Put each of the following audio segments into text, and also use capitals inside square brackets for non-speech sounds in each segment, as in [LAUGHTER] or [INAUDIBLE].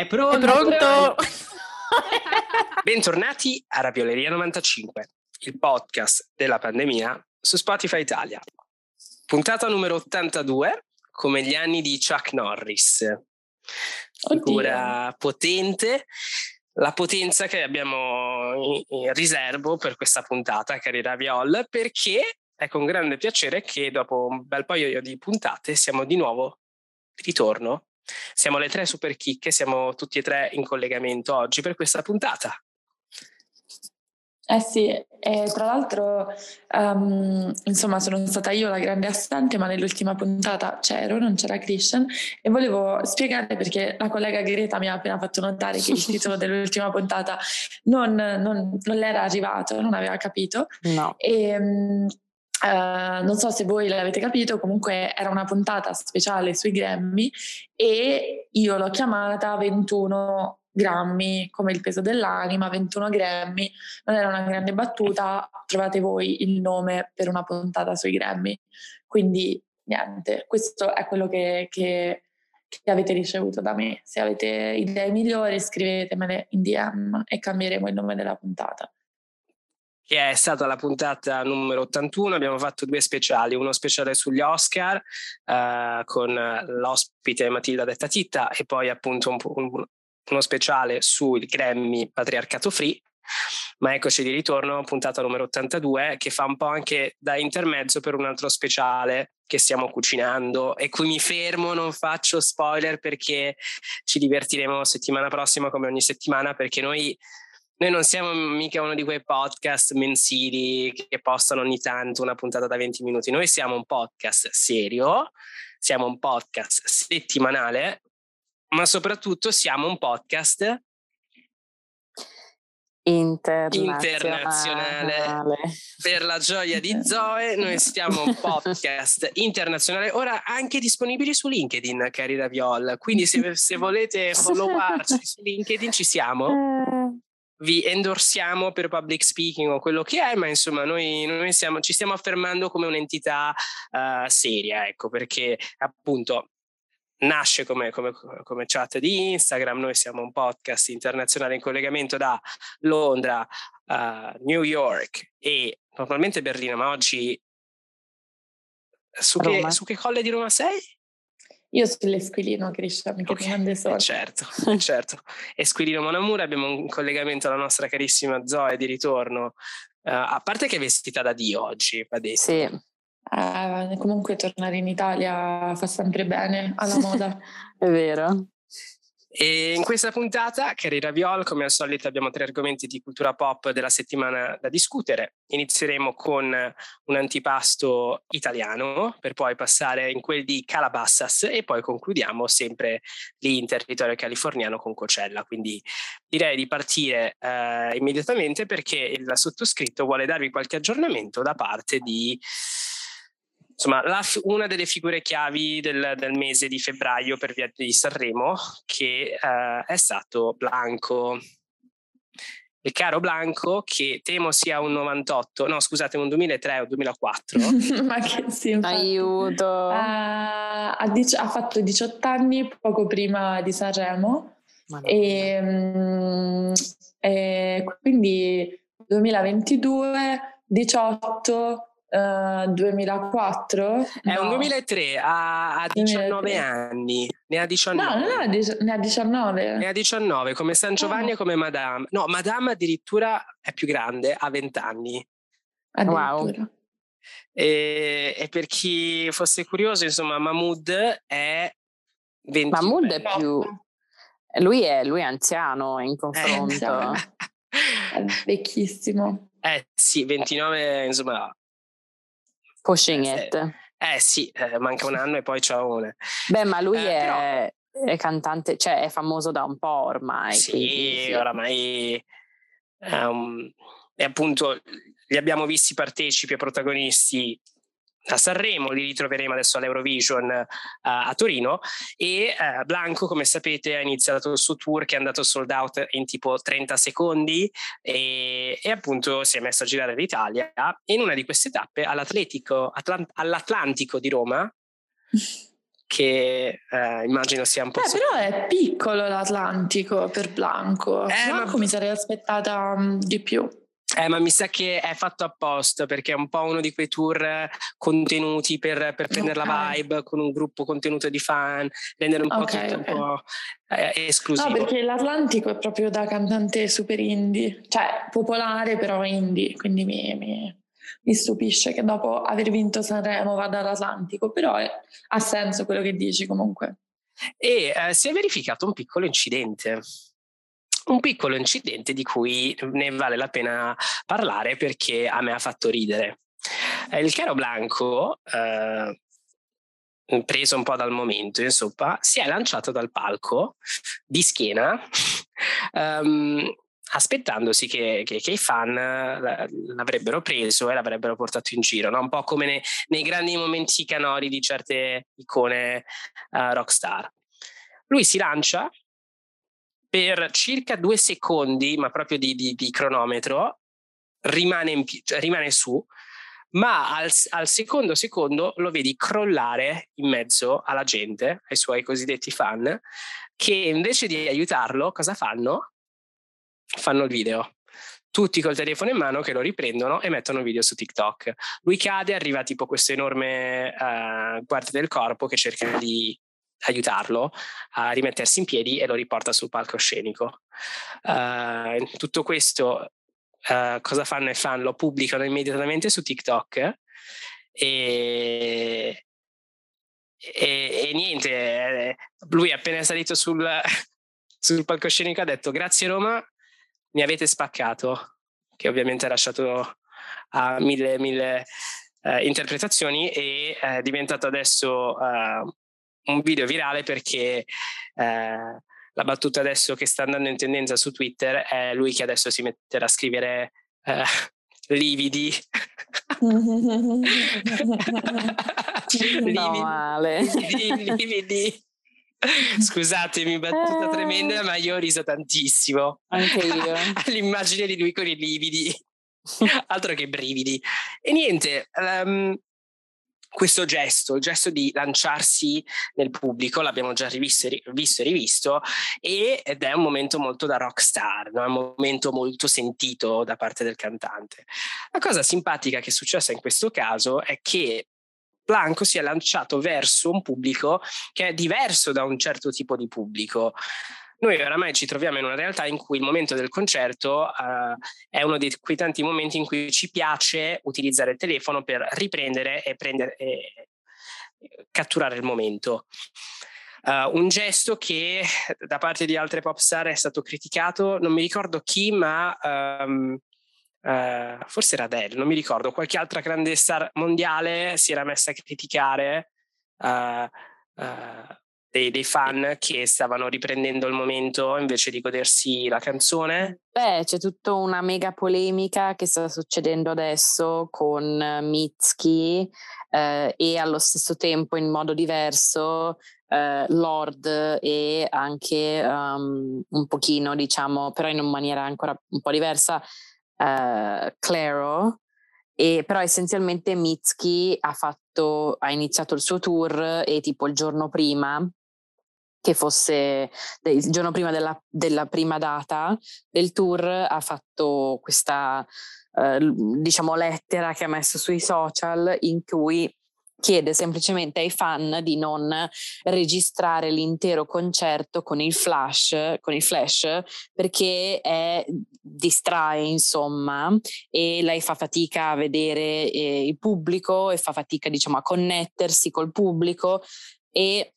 È pronto? È pronto? [LAUGHS] Bentornati a Ravioleria 95, il podcast della pandemia su Spotify Italia. Puntata numero 82, come gli anni di Chuck Norris. Figura potente, la potenza che abbiamo in, in riservo per questa puntata, cari Raviol, perché è con grande piacere che dopo un bel paio di puntate siamo di nuovo di ritorno. Siamo le tre super chicche, siamo tutti e tre in collegamento oggi per questa puntata. Eh sì, e tra l'altro, um, insomma, sono stata io la grande assente, ma nell'ultima puntata c'ero, non c'era Christian, e volevo spiegare perché la collega Greta mi ha appena fatto notare che il titolo [LAUGHS] dell'ultima puntata non, non, non le era arrivato, non aveva capito. No. E, um, Uh, non so se voi l'avete capito, comunque era una puntata speciale sui Grammy e io l'ho chiamata 21 grammi come il peso dell'anima, 21 grammi, non era una grande battuta, trovate voi il nome per una puntata sui Grammy. Quindi niente, questo è quello che, che, che avete ricevuto da me. Se avete idee migliori scrivetemele in DM e cambieremo il nome della puntata che è stata la puntata numero 81. Abbiamo fatto due speciali, uno speciale sugli Oscar uh, con l'ospite Matilda Detta Titta e poi appunto un, un, uno speciale sui Grammy Patriarcato Free. Ma eccoci di ritorno, puntata numero 82, che fa un po' anche da intermezzo per un altro speciale che stiamo cucinando e qui mi fermo, non faccio spoiler perché ci divertiremo settimana prossima come ogni settimana perché noi noi non siamo mica uno di quei podcast mensili che postano ogni tanto una puntata da 20 minuti. Noi siamo un podcast serio, siamo un podcast settimanale, ma soprattutto siamo un podcast internazionale. internazionale. Per la gioia di Zoe, noi siamo un podcast [LAUGHS] internazionale, ora anche disponibili su LinkedIn, cari Raviol. Quindi se, se volete followarci su LinkedIn ci siamo. Vi endorsiamo per public speaking o quello che è, ma insomma noi, noi siamo, ci stiamo affermando come un'entità uh, seria, ecco, perché appunto nasce come, come, come, chat di Instagram, noi siamo un podcast internazionale in collegamento da Londra, uh, New York e normalmente Berlino, ma oggi su che, su che colle di Roma sei? Io sull'Esquilino, Cristian, che okay. grande sorte. Certo, [LAUGHS] certo. Esquilino Monamura, abbiamo un collegamento alla nostra carissima Zoe di ritorno. Uh, a parte che è vestita da Dio oggi, va detto. Sì. Uh, comunque tornare in Italia fa sempre bene alla moda. [LAUGHS] è vero. E in questa puntata, cari Raviol, come al solito abbiamo tre argomenti di cultura pop della settimana da discutere. Inizieremo con un antipasto italiano, per poi passare in quel di Calabasas e poi concludiamo sempre lì in territorio californiano con Cocella. Quindi direi di partire eh, immediatamente perché il sottoscritto vuole darvi qualche aggiornamento da parte di insomma, la, una delle figure chiavi del, del, mese di febbraio per via di Sanremo, che uh, è stato Blanco. Il caro Blanco, che temo sia un 98, no scusate, un 2003 o 2004. [LAUGHS] Ma che sì, infatti, Aiuto! Uh, ha, dici- ha, fatto 18 anni poco prima di Sanremo. E, um, e quindi 2022, 18 Uh, 2004? È no. un 2003, ha, ha 19 2003. anni, ne ha 19. No, no, ne ha 19. Ne ha 19, come San Giovanni oh. e come Madame. No, Madame addirittura è più grande, ha 20 anni. Wow. E, e, per chi fosse curioso, insomma, Mahmood è 20. Mahmood è più... Lui è, lui è anziano in confronto. È, è vecchissimo. Eh sì, 29, insomma, Pushing eh, it. Eh sì, eh, manca un anno e poi c'è una. Beh, ma lui eh, è, però... è, cantante, cioè è famoso da un po' ormai. Sì, quindi, oramai um, e appunto li abbiamo visti partecipi e protagonisti a Sanremo, li ritroveremo adesso all'Eurovision uh, a Torino e uh, Blanco come sapete ha iniziato il suo tour che è andato sold out in tipo 30 secondi e, e appunto si è messo a girare l'Italia e in una di queste tappe all'Atlantico di Roma [LAUGHS] che eh, immagino sia un po'... Eh, però è piccolo l'Atlantico per Blanco. Eh, Blanco ma... mi sarei aspettata um, di più. Eh, ma mi sa che è fatto apposta perché è un po' uno di quei tour contenuti per, per prendere okay. la vibe con un gruppo contenuto di fan, rendere un okay, po' tutto okay. un po' eh, esclusivo. No, perché l'Atlantico è proprio da cantante super indie, cioè popolare però indie, quindi mi, mi, mi stupisce che dopo aver vinto Sanremo vada all'Atlantico, però è, ha senso quello che dici comunque. E eh, si è verificato un piccolo incidente un piccolo incidente di cui ne vale la pena parlare perché a me ha fatto ridere. Eh, il Chiaro Blanco, eh, preso un po' dal momento, insomma, si è lanciato dal palco di schiena, um, [LAUGHS] aspettandosi che, che, che, i fan l'avrebbero preso e l'avrebbero portato in giro, no? un po' come ne, nei grandi momenti canori di certe icone uh, rockstar. Lui si lancia per circa due secondi, ma proprio di, di, di cronometro, rimane, in, cioè rimane, su, ma al, al, secondo secondo lo vedi crollare in mezzo alla gente, ai suoi cosiddetti fan, che invece di aiutarlo, cosa fanno? Fanno il video. Tutti col telefono in mano che lo riprendono e mettono il video su TikTok. Lui cade, arriva tipo questo enorme uh, parte del corpo che cerca di aiutarlo a rimettersi in piedi e lo riporta sul palcoscenico. Uh, tutto questo uh, cosa fanno i fan? Lo pubblicano immediatamente su TikTok e, e, e niente, lui appena salito sul, [LAUGHS] sul palcoscenico ha detto grazie Roma, mi avete spaccato, che ovviamente ha lasciato a mille, mille uh, interpretazioni e è diventato adesso uh, un video virale perché eh, la battuta adesso che sta andando in tendenza su Twitter è lui che adesso si metterà a scrivere eh, lividi. lividi, lividi. Scusatemi, battuta eh. tremenda, ma io ho riso tantissimo. Anche io. [LAUGHS] All'immagine di lui con i lividi. Altro che brividi. E niente, um, questo gesto, il gesto di lanciarsi nel pubblico, l'abbiamo già rivisto, visto e rivisto, ed è un momento molto da rockstar, no? è un momento molto sentito da parte del cantante. La cosa simpatica che è successa in questo caso è che Blanco si è lanciato verso un pubblico che è diverso da un certo tipo di pubblico. Noi oramai ci troviamo in una realtà in cui il momento del concerto uh, è uno di quei tanti momenti in cui ci piace utilizzare il telefono per riprendere e, prendere, e catturare il momento. Uh, un gesto che da parte di altre pop star è stato criticato, non mi ricordo chi, ma um, uh, forse era Adele, non mi ricordo, qualche altra grande star mondiale si era messa a criticare uh, dei, dei, fan che stavano riprendendo il momento invece di godersi la canzone? Beh, c'è tutta una mega polemica che sta succedendo adesso con Mitski eh, e allo stesso tempo in modo diverso eh, Lord e anche um, un pochino, diciamo, però in maniera ancora un po' diversa, eh, Claro. E, però essenzialmente Mitski ha, ha iniziato il suo tour e tipo il giorno prima che fosse il giorno prima della, della prima data del tour, ha fatto questa eh, diciamo lettera che ha messo sui social in cui chiede semplicemente ai fan di non registrare l'intero concerto con il flash, con il flash perché è, distrae insomma e lei fa fatica a vedere eh, il pubblico e fa fatica diciamo a connettersi col pubblico e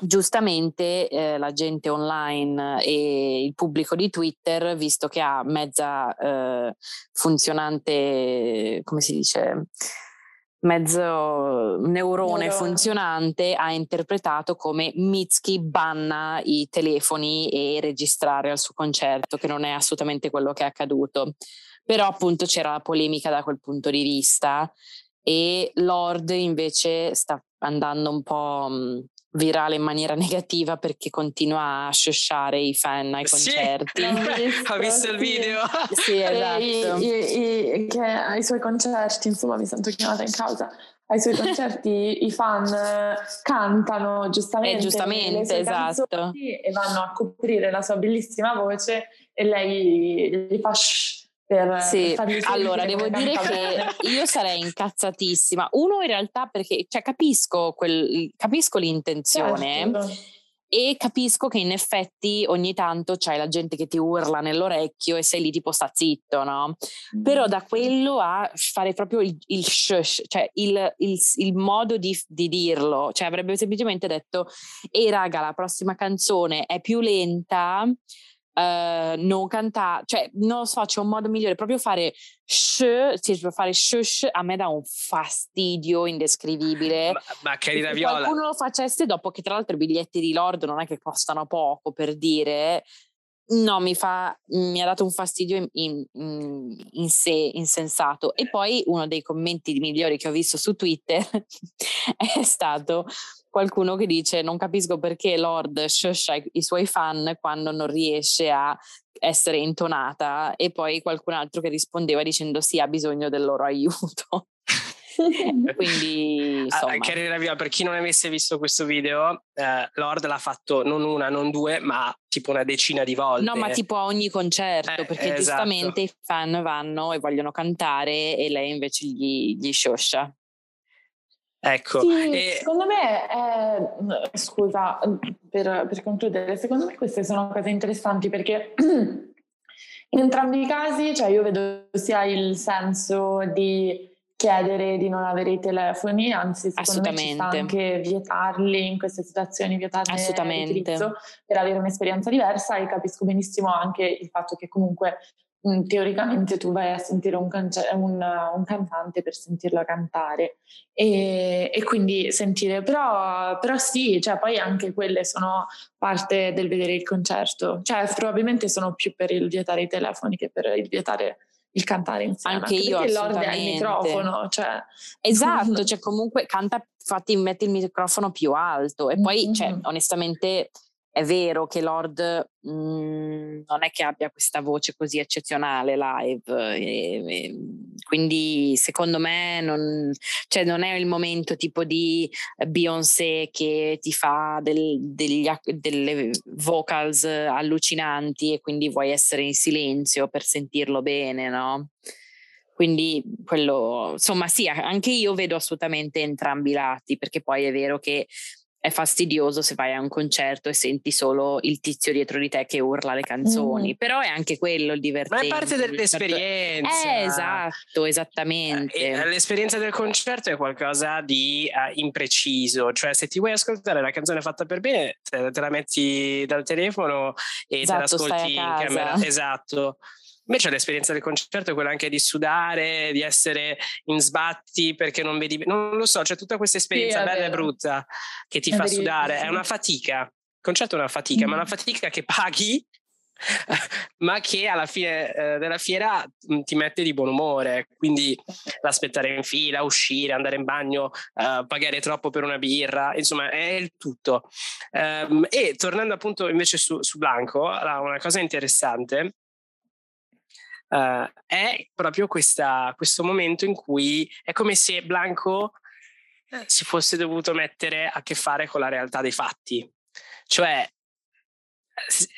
giustamente eh, la gente online e il pubblico di Twitter, visto che ha mezza eh, funzionante, come si dice, mezzo neurone funzionante, ha interpretato come Mitski banna i telefoni e registrare al suo concerto, che non è assolutamente quello che è accaduto. Però appunto c'era la polemica da quel punto di vista e Lord invece sta andando un po' virale in maniera [LAUGHS] negativa perché continua a sciosciare i fan ai sì, concerti. [LAUGHS] Visto, ha visto il video? Sì, esatto. I, i, i, che ai suoi concerti, insomma, mi sento chiamata in causa. Ai suoi concerti i fan cantano giustamente, eh, giustamente esatto. e vanno a coprire la sua bellissima voce e lei gli fa shh per, sì, per allora devo dire che io sarei incazzatissima. Uno in realtà perché cioè, capisco, quel, capisco l'intenzione certo. e capisco che in effetti ogni tanto c'è la gente che ti urla nell'orecchio e sei lì tipo sta zitto, no? Mm. Però da quello a fare proprio il, il shush, cioè il, il, il modo di, di, dirlo, cioè avrebbe semplicemente detto ehi raga la prossima canzone è più lenta Uh, non cantare, cioè non lo so, c'è un modo migliore, proprio fare sh, cioè fare shush a me dà un fastidio indescrivibile. Ma, ma carina Se Viola. qualcuno lo facesse dopo che tra l'altro i biglietti di Lord non è che costano poco per dire, no, mi, fa, mi ha dato un fastidio in, in, in, sé insensato. E poi uno dei commenti migliori che ho visto su Twitter [LAUGHS] è stato qualcuno che dice non capisco perché Lord shosha i suoi fan quando non riesce a essere intonata e poi qualcun altro che rispondeva dicendo sì ha bisogno del loro aiuto. [LAUGHS] Quindi, ah, insomma. per chi non avesse visto questo video, eh, Lord l'ha fatto non una, non due, ma tipo una decina di volte. No, ma tipo a ogni concerto, eh, perché esatto. giustamente i fan vanno e vogliono cantare e lei invece gli, gli shosha. Ecco. Sì, e... Secondo me, è, scusa, per, per, concludere, secondo me queste sono cose interessanti perché [CLEARS THROAT] in entrambi i casi, cioè io vedo sia il senso di chiedere di non avere i telefoni, anzi secondo me ci sta anche vietarli in queste situazioni, vietarli Assolutamente. per avere un'esperienza diversa e capisco benissimo anche il fatto che comunque teoricamente tu vai a sentire un, cance- un, un cantante per sentirlo cantare e, e quindi sentire, però, però, sì, cioè poi anche quelle sono parte del vedere il concerto, cioè probabilmente sono più per il vietare i telefoni che per il vietare il cantare insieme. Anche, anche io l'ordine ha il microfono, cioè... Esatto, [LAUGHS] cioè comunque canta, infatti metti il microfono più alto e poi, mm-hmm. cioè, onestamente è vero che Lord mh, mhmm, non è che abbia questa voce così eccezionale live, e, e, quindi secondo me non, cioè non, è il momento tipo di Beyoncé che ti fa del, degli, delle vocals allucinanti e quindi vuoi essere in silenzio per sentirlo bene, no? Quindi quello, insomma, sì, anche io vedo assolutamente entrambi i lati, perché poi è vero che è fastidioso se vai a un concerto e senti solo il tizio dietro di te che urla le canzoni, mm. però è anche quello il divertente. Ma è parte dell'esperienza. Eh, esatto, esattamente. Eh, l'esperienza del concerto è qualcosa di uh, impreciso, cioè se ti vuoi ascoltare la canzone fatta per bene, te, te la metti dal telefono e esatto, te l'ascolti in camera. Esatto. Invece l'esperienza del concerto è quella anche di sudare, di essere in sbatti perché non vedi, non lo so, c'è tutta questa esperienza sì, bella e brutta che ti è fa verissimo. sudare, è una fatica. Il concerto è una fatica, mm. ma una fatica che paghi [LAUGHS] ma che alla fine eh, della fiera mm, ti mette di buon umore, quindi l'aspettare in fila, uscire, andare in bagno, eh, pagare troppo per una birra, insomma è il tutto. Um, e tornando appunto invece su, su Blanco, una cosa interessante uh, è proprio questa, questo momento in cui è come se Blanco eh, si fosse dovuto mettere a che fare con la realtà dei fatti. Cioè,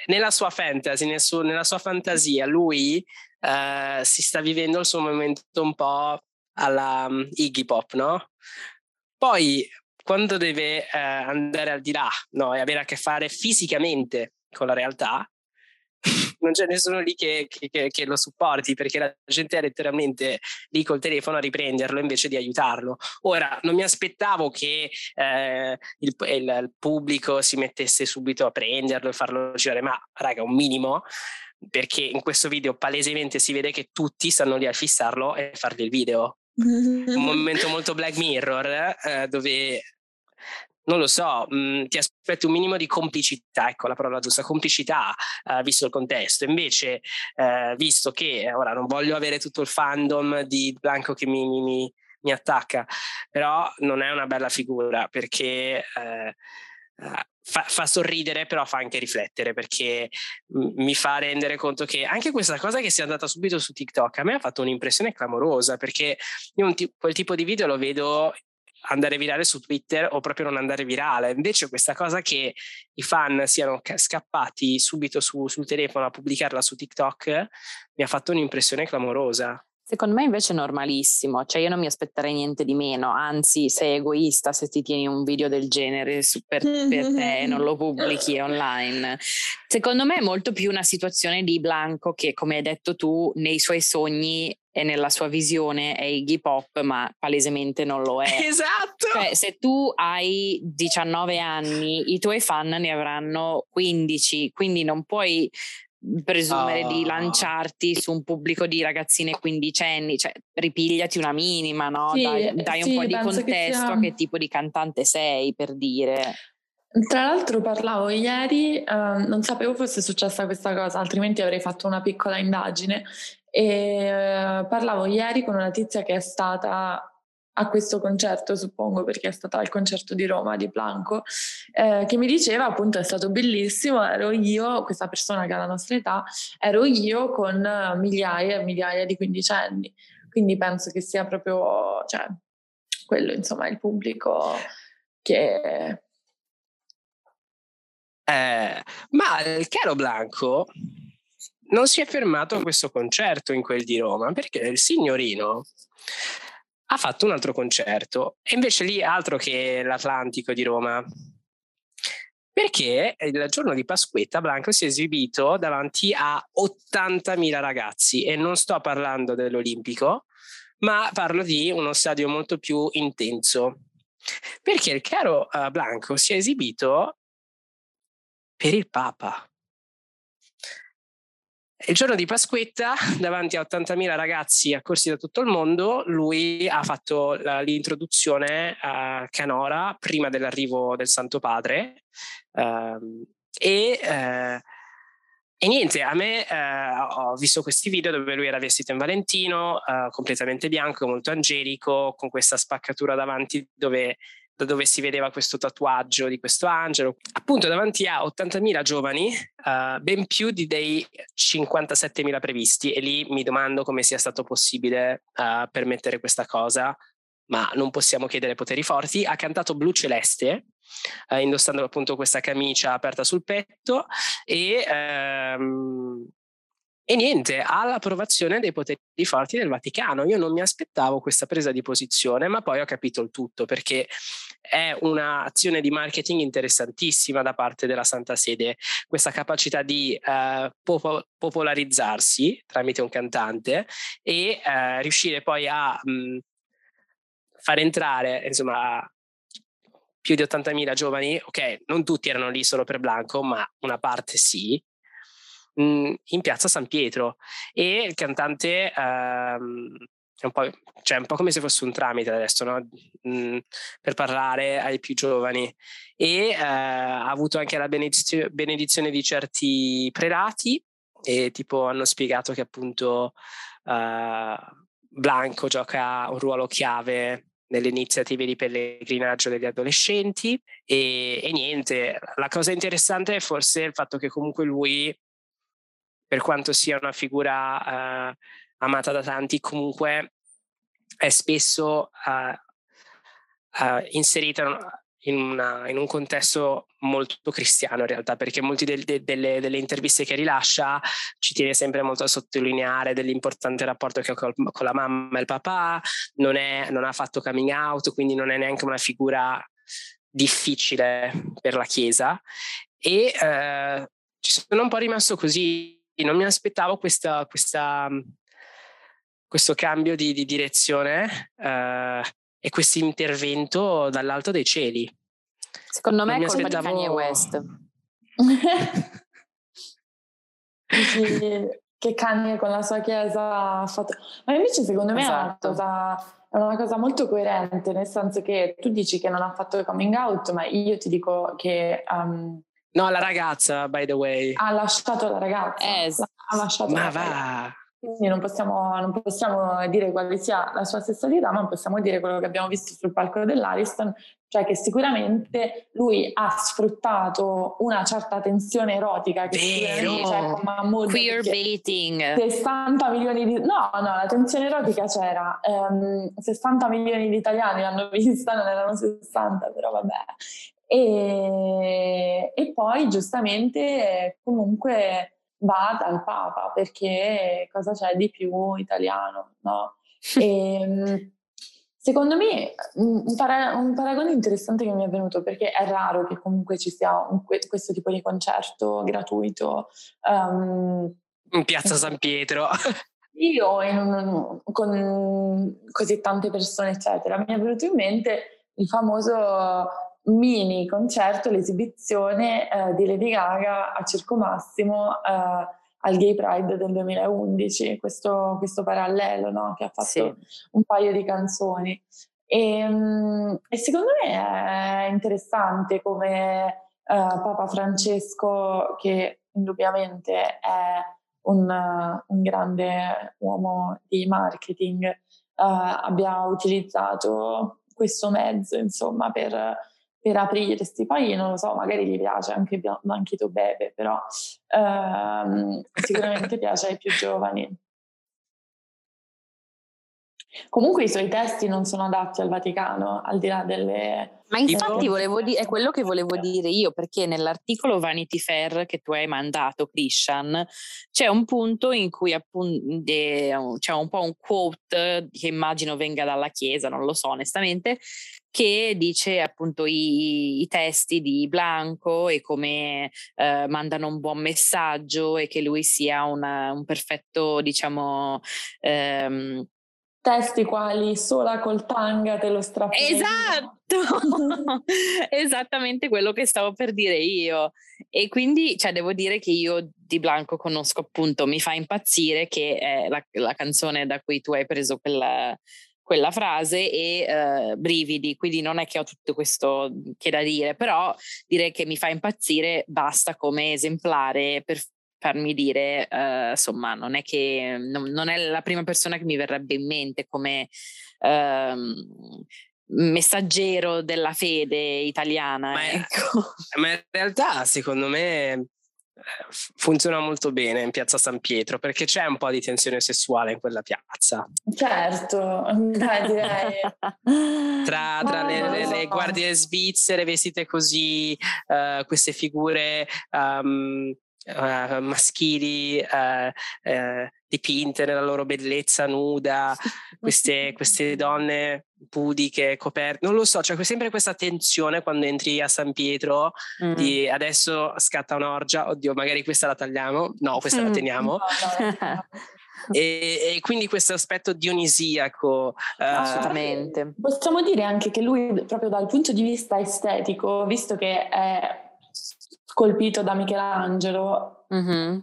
nella sua fantasy, nel suo, nella sua fantasia, lui uh, si sta vivendo il suo momento un po' alla um, Iggy Pop, no? Poi, quando deve uh, andare al di là no, e avere a che fare fisicamente con la realtà, non c'è nessuno lì che, che, che, lo supporti perché la gente è letteralmente lì col telefono a riprenderlo invece di aiutarlo. Ora, non mi aspettavo che eh, il, il, il, pubblico si mettesse subito a prenderlo e farlo girare, ma raga, un minimo perché in questo video palesemente si vede che tutti stanno lì a fissarlo e fargli il video. un [LAUGHS] momento molto Black Mirror eh, dove non lo so, mh, mm, ti aspetti un minimo di complicità, ecco la parola giusta, complicità, eh, visto il contesto. Invece, eh, visto che ora non voglio avere tutto il fandom di Blanco che mi, mi, mi attacca, però non è una bella figura perché eh, fa, fa, sorridere, però fa anche riflettere perché mi fa rendere conto che anche questa cosa che sia andata subito su TikTok a me ha fatto un'impressione clamorosa perché io t- quel tipo di video lo vedo andare virale su Twitter o proprio non andare virale. Invece questa cosa che i fan siano scappati subito su, sul telefono a pubblicarla su TikTok mi ha fatto un'impressione clamorosa. Secondo me invece è normalissimo, cioè io non mi aspetterei niente di meno, anzi sei egoista se ti tieni un video del genere per, per te e non lo pubblichi [LAUGHS] online. Secondo me è molto più una situazione di Blanco che, come hai detto tu, nei suoi sogni e nella sua visione è Iggy Pop, ma palesemente non lo è. Esatto! Cioè, se tu hai 19 anni, i tuoi fan ne avranno 15, quindi non puoi presumere oh. di ah. lanciarti su un pubblico di ragazzine quindicenni, cioè ripigliati una minima, no? Sì, dai, dai sì, un po' di contesto che a che tipo di cantante sei, per dire. Tra l'altro parlavo ieri, eh, non sapevo fosse successa questa cosa, altrimenti avrei fatto una piccola indagine, e eh, parlavo ieri con una tizia che è stata a questo concerto, suppongo, perché è stata al concerto di Roma di Blanco, eh, che mi diceva appunto è stato bellissimo, ero io, questa persona che ha la nostra età, ero io con migliaia e migliaia di quindicenni. Quindi penso che sia proprio, cioè, quello insomma il pubblico che... Eh, ma il caro Blanco non si è fermato a questo concerto in quel di Roma perché il signorino ha fatto un altro concerto e invece lì altro che l'Atlantico di Roma. Perché il giorno di Pasquetta Blanco si è esibito davanti a 80.000 ragazzi e non sto parlando dell'Olimpico, ma parlo di uno stadio molto più intenso. Perché il caro uh, Blanco si è esibito per il Papa. Il giorno di Pasquetta, [LAUGHS] davanti a 80.000 ragazzi accorsi da tutto il mondo, lui ha fatto l'introduzione a Canora prima dell'arrivo del Santo Padre. Uh, e, uh, e, niente, a me uh, ho visto questi video dove lui era vestito in Valentino, eh, completamente bianco, molto angelico, con questa spaccatura davanti dove da dove si vedeva questo tatuaggio di questo angelo, appunto davanti a 80.000 giovani, uh, ben più di dei 57.000 previsti. E lì mi domando come sia stato possibile uh, permettere questa cosa, ma non possiamo chiedere poteri forti, ha cantato Blu Celeste, uh, indossando appunto questa camicia aperta sul petto e um, e niente, ha l'approvazione dei poteri forti del Vaticano. Io non mi aspettavo questa presa di posizione, ma poi ho capito il tutto perché è un'azione di marketing interessantissima da parte della Santa Sede, questa capacità di uh, popo- popolarizzarsi tramite un cantante e uh, riuscire poi a mh, far entrare, insomma, più di 80.000 giovani, ok, non tutti erano lì solo per Blanco, ma una parte sì, mh, in piazza San Pietro. E il cantante ehm, un, po', cioè un po' come se fosse un tramite adesso no? mh, per parlare ai più giovani e eh, ha avuto anche la benedizio- benedizione di certi prelati e tipo hanno spiegato che appunto eh, Blanco gioca un ruolo chiave nelle iniziative di pellegrinaggio degli adolescenti e, e, niente, la cosa interessante è forse il fatto che comunque lui per quanto sia una figura uh, amata da tanti, comunque è spesso uh, uh, inserita in, una, in, un contesto molto cristiano in realtà, perché molte de, de, delle, delle, interviste che rilascia ci tiene sempre molto a sottolineare dell'importante rapporto che ha col, con la mamma e il papà, non, è, non ha fatto coming out, quindi non è neanche una figura difficile per la Chiesa. E ci sono un po' rimasto così non mi aspettavo questa, questa, questo cambio di, di direzione uh, e questo intervento dall'alto dei cieli. Secondo me è colpa aspettavo... di Kanye West. [LAUGHS] che Kanye con la sua chiesa ha fatto... Ma invece secondo me esatto. è, una esatto. cosa, è una cosa molto coerente, nel senso che tu dici che non ha fatto il coming out, ma io ti dico che um, No, la ragazza, by the way. Ha lasciato la ragazza. Eh, ha lasciato ma va. Quindi non possiamo, non possiamo, dire quale sia la sua sessualità, ma possiamo dire quello che abbiamo visto sul palco dell'Ariston, cioè che sicuramente lui ha sfruttato una certa tensione erotica che Vero. Cioè, con queer baiting. 60 milioni di no no la tensione erotica c'era. Um, ehm, 60 milioni di italiani l'hanno vista non erano 60 però vabbè. E, e poi giustamente comunque va dal Papa perché cosa c'è di più italiano, no? E, [LAUGHS] ehm, secondo me un, para- un, paragone interessante che mi è venuto perché è raro che comunque ci sia un, questo tipo di concerto gratuito um, in piazza San Pietro. [LAUGHS] Io un, con così tante persone eccetera mi è venuto in mente il famoso mini concerto, l'esibizione eh, di Lady Gaga a Circo Massimo eh, al Gay Pride del 2011, questo, questo parallelo no? che ha fatto sì. un paio di canzoni. E, ehm, e, secondo me è interessante come eh, Papa Francesco, che indubbiamente è un, un grande uomo di marketing, eh, abbia utilizzato questo mezzo insomma per per aprirsi. Poi non lo so, magari gli piace anche Blanchito Bebe, però ehm, sicuramente [LAUGHS] piace ai più giovani. Comunque i suoi testi non sono adatti al Vaticano, al di là delle... Ma infatti volevo di- è quello che volevo dire io, perché nell'articolo Vanity Fair che tu hai mandato, Christian, c'è un punto in cui appunto c'è un po' un quote che immagino venga dalla Chiesa, non lo so onestamente, che dice appunto i, i testi di Blanco e come eh, mandano un buon messaggio e che lui sia una, un perfetto, diciamo... Ehm, testi quali sola col tanga te lo strappo. Esatto, [LAUGHS] esattamente quello che stavo per dire io. E quindi, cioè, devo dire che io di Blanco conosco appunto Mi fa impazzire, che è la, la canzone da cui tu hai preso quella, quella frase e uh, brividi, quindi non è che ho tutto questo che da dire, però direi che mi fa impazzire basta come esemplare per farmi dire, uh, insomma, non è che non, non, è la prima persona che mi verrebbe in mente come uh, messaggero della fede italiana. Ma, ecco. ma in realtà, secondo me, funziona molto bene in piazza San Pietro perché c'è un po' di tensione sessuale in quella piazza. Certo, dai, direi. [LAUGHS] tra, tra le, le, le, guardie svizzere vestite così, uh, queste figure um, uh, maschili uh, uh, dipinte nella loro bellezza nuda, queste, queste donne pudiche, coperte, non lo so, c'è sempre questa tensione quando entri a San Pietro mm. di adesso scatta un'orgia, oddio magari questa la tagliamo, no questa mm. la teniamo. E, e, quindi questo aspetto dionisiaco assolutamente possiamo dire anche che lui proprio dal punto di vista estetico visto che è colpito da Michelangelo, mm-hmm.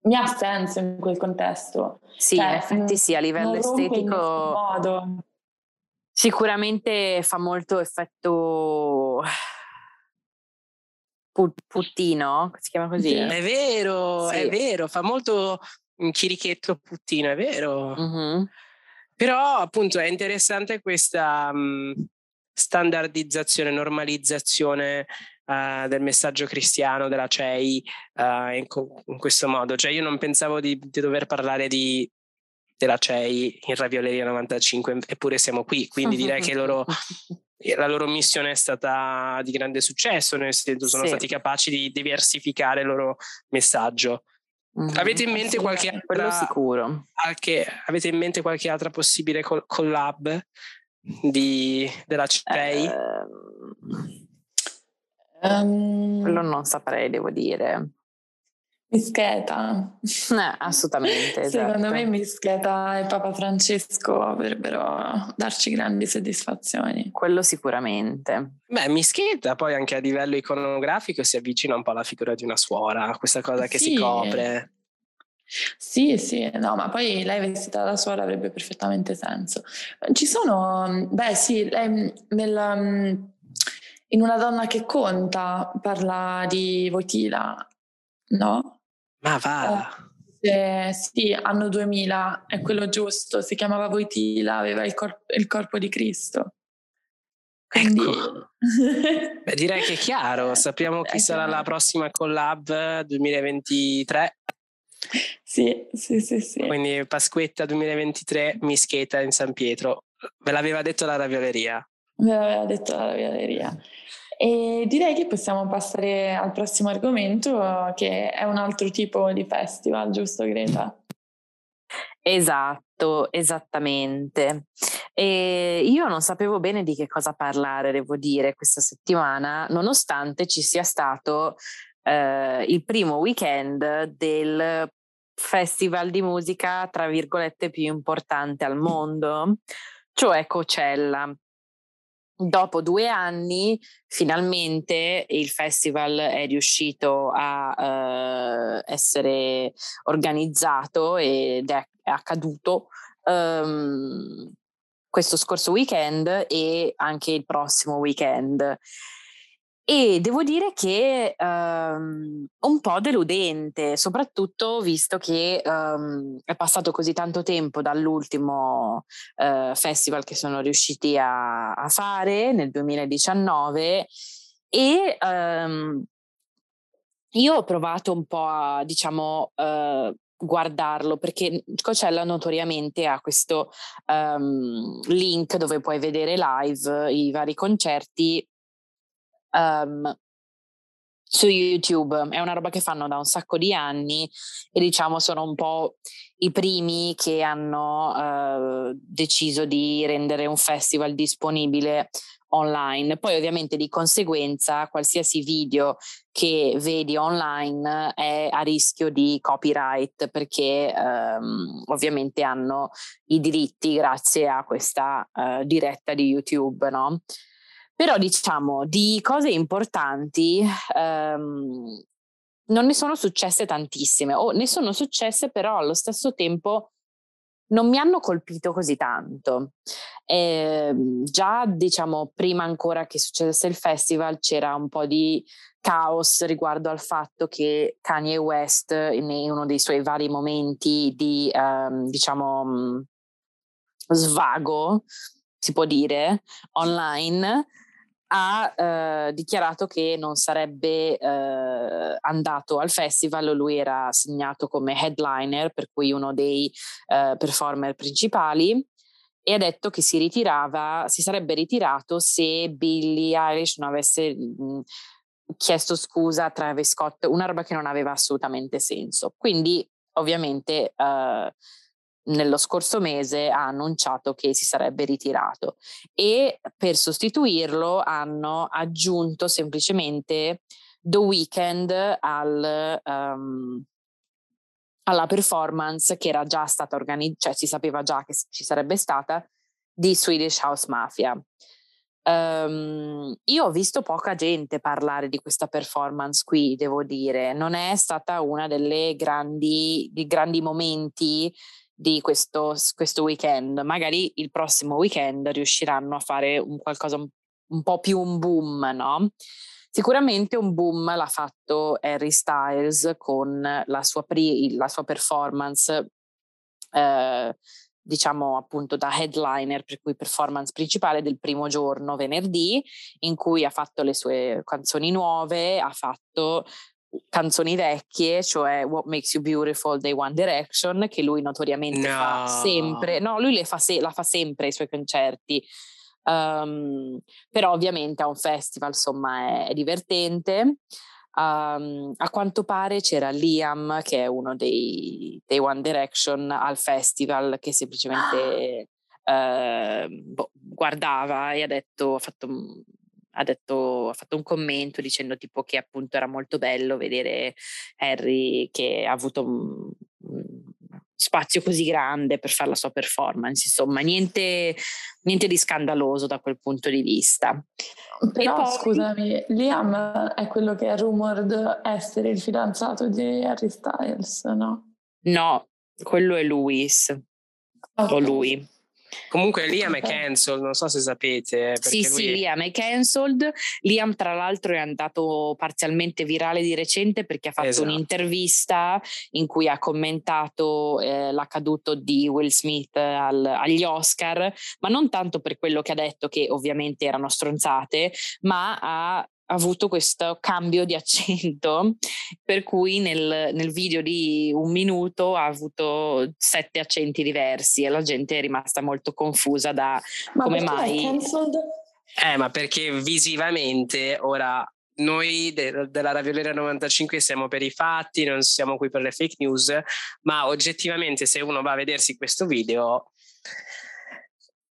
mi ha senso in quel contesto. Sì, cioè, in effetti sì, a livello estetico sicuramente fa molto effetto puttino, si chiama così? È vero, sì. è vero, fa molto un chirichetto puttino, è vero. Mm-hmm. Però appunto è interessante questa um, standardizzazione, normalizzazione uh, del messaggio cristiano della CEI uh, in, in, questo modo. Cioè io non pensavo di, di dover parlare di, della CEI in Ravioleria 95, eppure siamo qui, quindi direi che loro, [LAUGHS] la loro missione è stata di grande successo, nel senso sono sì. stati capaci di diversificare il loro messaggio. Mm-hmm. Avete in mente sì, qualche altra, sicuro. Qualche, avete in mente qualche altra possibile collab di, della CEI? Uh, Um, Quello non saprei, devo dire. Mischeta. Eh, assolutamente. [LAUGHS] Secondo esatto. me Mischeta e Papa Francesco avrebbero darci grandi soddisfazioni. Quello sicuramente. Beh, Mischeta poi anche a livello iconografico si avvicina un po' alla figura di una suora, questa cosa che sì. si copre. Sì, sì, no, ma poi lei vestita da suora avrebbe perfettamente senso. Ci sono, beh sì, lei nel in Una donna che conta parla di Voitila, no? Ma va! dice sì, anno 2000, è quello giusto, si chiamava Voitila, aveva il, cor- il corpo di Cristo. Quindi... Ecco. [LAUGHS] Beh, direi che è chiaro, sappiamo chi è sarà chiaro. la prossima collab 2023. Sì, sì, sì, sì. Quindi Pasquetta 2023, Mischeta in San Pietro. Ve l'aveva detto la ravioleria? Me l'aveva detto la ravioleria. E direi che possiamo passare al prossimo argomento, che è un altro tipo di festival, giusto Greta? Esatto, esattamente. E io non sapevo bene di che cosa parlare, devo dire, questa settimana, nonostante ci sia stato eh, il primo weekend del festival di musica, tra virgolette, più importante al mondo, cioè Coachella. Dopo due anni, finalmente il festival è riuscito a uh, essere organizzato ed è, è accaduto um, questo scorso weekend e anche il prossimo weekend. E devo dire che um, un po' deludente, soprattutto visto che um, è passato così tanto tempo dall'ultimo uh, festival che sono riusciti a, a fare nel 2019 e um, io ho provato un po' a, diciamo, uh, guardarlo perché Coachella notoriamente ha questo um, link dove puoi vedere live i vari concerti um, su YouTube. È una roba che fanno da un sacco di anni e diciamo sono un po' i primi che hanno uh, deciso di rendere un festival disponibile online. Poi ovviamente di conseguenza qualsiasi video che vedi online è a rischio di copyright perché um, ovviamente hanno i diritti grazie a questa uh, diretta di YouTube, no? Però diciamo di cose importanti um, non ne sono successe tantissime, o ne sono successe però allo stesso tempo non mi hanno colpito così tanto. Eh, già, diciamo, prima ancora che succedesse il festival c'era un po' di caos riguardo al fatto che Kanye West, in uno dei suoi vari momenti di, um, diciamo, svago, si può dire, online, ha eh, dichiarato che non sarebbe eh, andato al festival, lui era assegnato come headliner, per cui uno dei eh, performer principali, e ha detto che si ritirava, si sarebbe ritirato se Billie Eilish non avesse mh, chiesto scusa a Travis Scott, una roba che non aveva assolutamente senso. Quindi ovviamente eh, nello scorso mese ha annunciato che si sarebbe ritirato e per sostituirlo hanno aggiunto semplicemente The Weeknd al, um, alla performance che era già stata organizzata, cioè si sapeva già che ci sarebbe stata, di Swedish House Mafia. Um, io ho visto poca gente parlare di questa performance qui, devo dire, non è stata una delle grandi, grandi momenti di questo, questo weekend. Magari il prossimo weekend riusciranno a fare un qualcosa un, un po' più un boom, no? Sicuramente un boom l'ha fatto Harry Styles con la sua, pri- la sua performance, eh, diciamo appunto da headliner, per cui performance principale del primo giorno, venerdì, in cui ha fatto le sue canzoni nuove, ha fatto canzoni vecchie, cioè What Makes You Beautiful dei One Direction, che lui notoriamente no. fa sempre, no, lui fa se- la fa sempre ai suoi concerti. Um, però ovviamente a un festival insomma è, è divertente. Um, a quanto pare c'era Liam, che è uno dei, dei One Direction, al festival che semplicemente uh, boh, guardava e ha detto, ha fatto ha, detto, ha fatto un commento dicendo tipo che appunto era molto bello vedere Harry che ha avuto un, spazio così grande per fare la sua performance, insomma, niente, niente di scandaloso da quel punto di vista. Però poi... scusami, Liam è quello che è rumored essere il fidanzato di Harry Styles, no? No, quello è Louis, okay. o lui. Comunque Liam è cancelled, non so se sapete. Sì, lui... sì, Liam è cancelled. Liam tra l'altro è andato parzialmente virale di recente perché ha fatto esatto. un'intervista in cui ha commentato eh, l'accaduto di Will Smith al, agli Oscar, ma non tanto per quello che ha detto che ovviamente erano stronzate, ma ha avuto questo cambio di accento, per cui nel, nel, video di un minuto ha avuto sette accenti diversi e la gente è rimasta molto confusa da ma come mai... Eh, ma perché visivamente ora noi de- della Raviolera 95 siamo per i fatti, non siamo qui per le fake news, ma oggettivamente se uno va a vedersi questo video,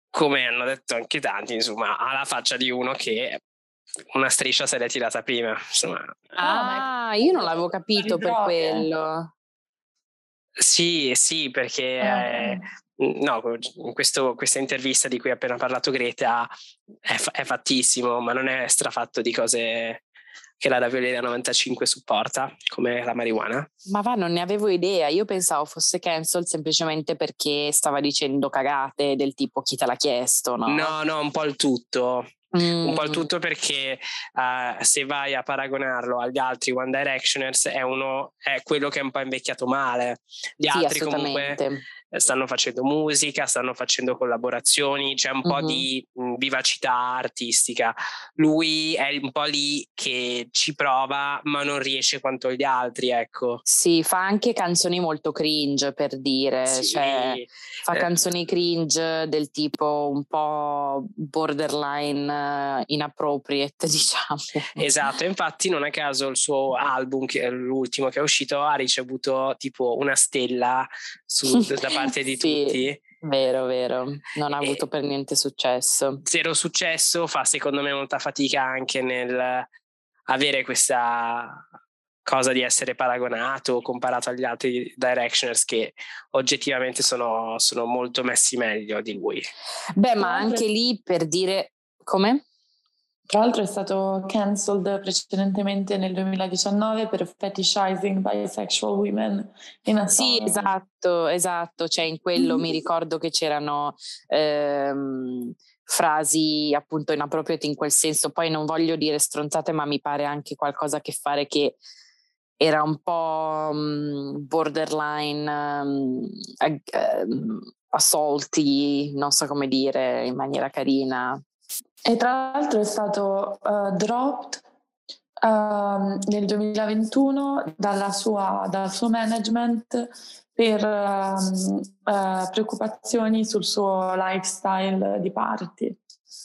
come hanno detto anche tanti, insomma, ha la faccia di uno che una striscia se l'è tirata prima. Insomma. Ah, ah io non l'avevo capito per quello. Sì, sì, perché eh, no, in questo, questa intervista di cui ha appena parlato Greta è, è, fattissimo, ma non è strafatto di cose che la Ravioleria 95 supporta, come la marijuana. Ma va, non ne avevo idea. Io pensavo fosse cancel semplicemente perché stava dicendo cagate del tipo chi te l'ha chiesto, no? No, no, un po' il tutto. Mm. Un po' il mm. tutto perché uh, se vai a paragonarlo agli altri One Directioners è, uno, è quello che è un po' invecchiato male. Gli sì, altri comunque stanno facendo musica, stanno facendo collaborazioni, c'è un mm-hmm. po' di mh, vivacità artistica. Lui è un po' lì che ci prova, ma non riesce quanto gli altri, ecco. Sì, fa anche canzoni molto cringe per dire, sì. cioè fa eh. canzoni cringe del tipo un po' borderline uh, inappropriate, [LAUGHS] diciamo. Esatto, infatti non a caso il suo album, che è l'ultimo che è uscito, ha ricevuto tipo una stella su, da parte di sì, tutti. Vero, vero, non ha avuto e per niente successo. Zero successo, fa secondo me molta fatica anche nel avere questa cosa di essere paragonato o comparato agli altri directioners che oggettivamente sono, sono molto messi meglio di lui. Beh, ma anche lì per dire come? Tra l'altro è stato cancelled precedentemente nel 2019 per fetishizing bisexual women in a Sì, esatto, esatto, cioè in quello mi ricordo che c'erano ehm, frasi appunto inappropriate in quel senso, poi non voglio dire stronzate, ma mi pare anche qualcosa a che fare che era un po' um, borderline um, ag- um, assolti, non so come dire in maniera carina. E tra l'altro è stato uh, dropped uh, nel 2021 sua, dal suo management per uh, preoccupazioni sul suo lifestyle di party.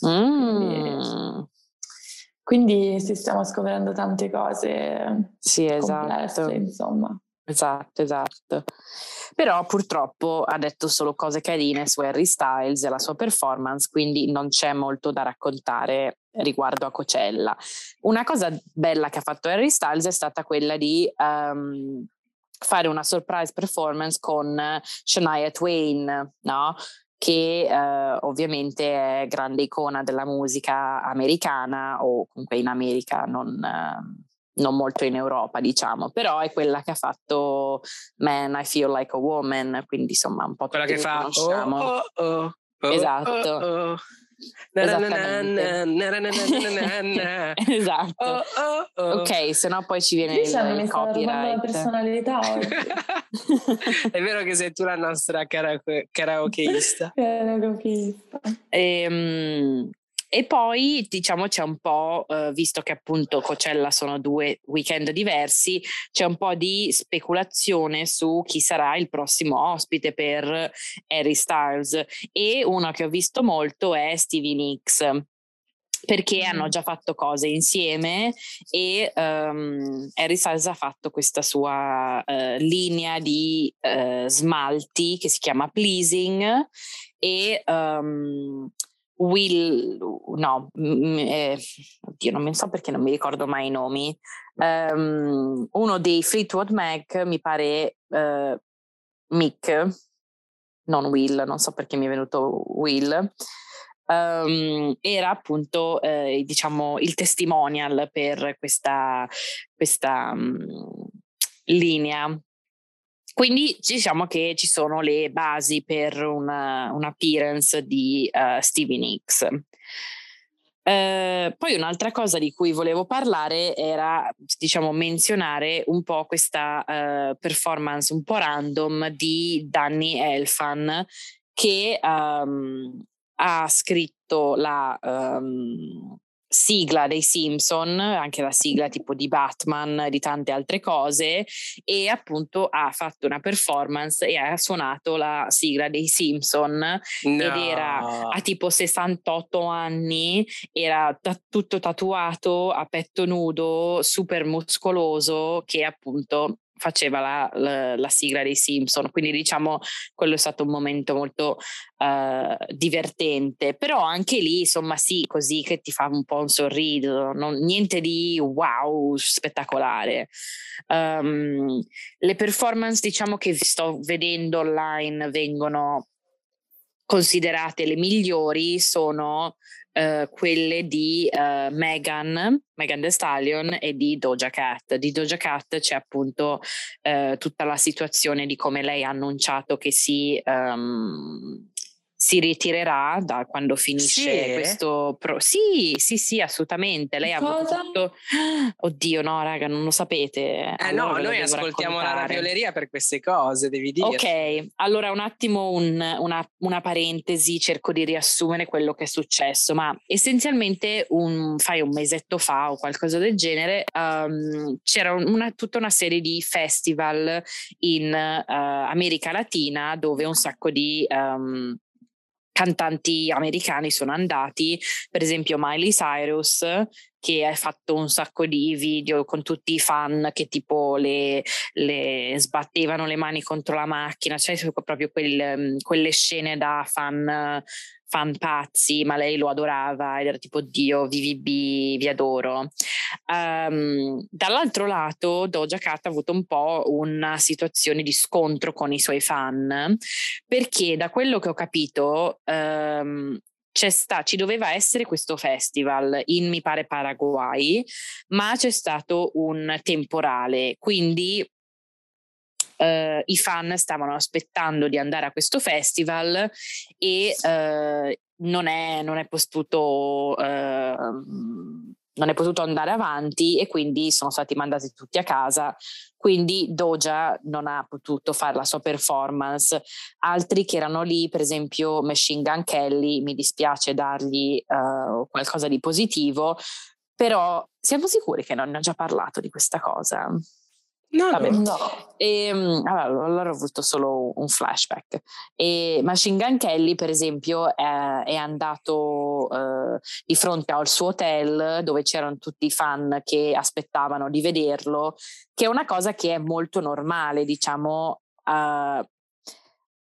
Mm. Quindi, quindi si stiamo scoprendo tante cose sì, esatto. insomma. Esatto, esatto. Però purtroppo ha detto solo cose carine su Harry Styles e la sua performance, quindi non c'è molto da raccontare riguardo a Cocella. Una cosa bella che ha fatto Harry Styles è stata quella di um, fare una surprise performance con Shania Twain, no? che eh, ovviamente è grande icona della musica americana o comunque in America, non, eh, non molto in Europa, diciamo, però è quella che ha fatto Man, I Feel Like a Woman, quindi insomma un po' quella che fa. Oh, oh, oh, oh esatto. Oh, oh. esatto. Ok, se no poi ci viene il, il copyright. la personalità [LAUGHS] È vero che sei tu la nostra karaoke, karaokeista. [LAUGHS] karaokeista. Ehm, e poi diciamo c'è un po', eh, visto che appunto Cocella sono due weekend diversi, c'è un po' di speculazione su chi sarà il prossimo ospite per Harry Styles. E uno che ho visto molto è Stevie Nicks perché hanno già fatto cose insieme e um, Harry Styles ha fatto questa sua uh, linea di uh, smalti che si chiama Pleasing e um, Will, no, eh, oddio, non so perché non mi ricordo mai i nomi. Um, uno dei Fleetwood Mac mi pare uh, Mick, non Will, non so perché mi è venuto Will. Um, era appunto eh, diciamo il testimonial per questa, questa um, linea quindi diciamo che ci sono le basi per una, un di uh, Stevie Nicks. Uh, poi un'altra cosa di cui volevo parlare era, diciamo, menzionare un po' questa uh, performance un po' random di Danny Elfan che um, ha scritto la um, sigla dei Simpson, anche la sigla tipo di Batman, di tante altre cose, e appunto ha fatto una performance e ha suonato la sigla dei Simpson no. ed era a tipo 68 anni, era t- tutto tatuato a petto nudo, super muscoloso, che appunto faceva la, la, la, sigla dei Simpson, quindi diciamo quello è stato un momento molto uh, divertente, però anche lì insomma sì, così che ti fa un po' un sorriso, non, niente di wow, spettacolare. Um, le performance diciamo che sto vedendo online vengono considerate le migliori sono uh, quelle di uh, Megan, Megan Thee Stallion e di Doja Cat. Di Doja Cat c'è appunto uh, tutta la situazione di come lei ha annunciato che si um, si ritirerà da quando finisce sì. questo pro- sì sì sì assolutamente lei Cosa? ha avuto [GASPS] oddio no raga non lo sapete eh allora no noi ascoltiamo raccontare. la ravioleria per queste cose devi dire ok allora un attimo un, una, una, parentesi cerco di riassumere quello che è successo ma essenzialmente un, fai un mesetto fa o qualcosa del genere um, c'era una, tutta una serie di festival in uh, America Latina dove un sacco di um, cantanti americani sono andati, per esempio Miley Cyrus che ha fatto un sacco di video con tutti i fan che tipo le, le sbattevano le mani contro la macchina, cioè proprio quel, quelle scene da fan fan pazzi, ma lei lo adorava ed era tipo Dio, VVB, vi adoro. Um, dall'altro lato, Doja Cat ha avuto un po' una situazione di scontro con i suoi fan, perché da quello che ho capito, um, sta, ci doveva essere questo festival in mi pare Paraguay, ma c'è stato un temporale, quindi Uh, i fan stavano aspettando di andare a questo festival e uh, non, è, non, è, potuto, uh, non è potuto andare avanti e quindi sono stati mandati tutti a casa. Quindi Doja non ha potuto fare la sua performance. Altri che erano lì, per esempio Machine Gun Kelly, mi dispiace dargli qualcosa di positivo, però siamo sicuri che non ne ho già parlato di questa cosa? No, Vabbè. no. E, ehm, allora, ho avuto solo un flashback. E Machine Gun Kelly, per esempio, è, è andato uh, di fronte al suo hotel dove c'erano tutti i fan che aspettavano di vederlo, che è una cosa che è molto normale, diciamo, uh,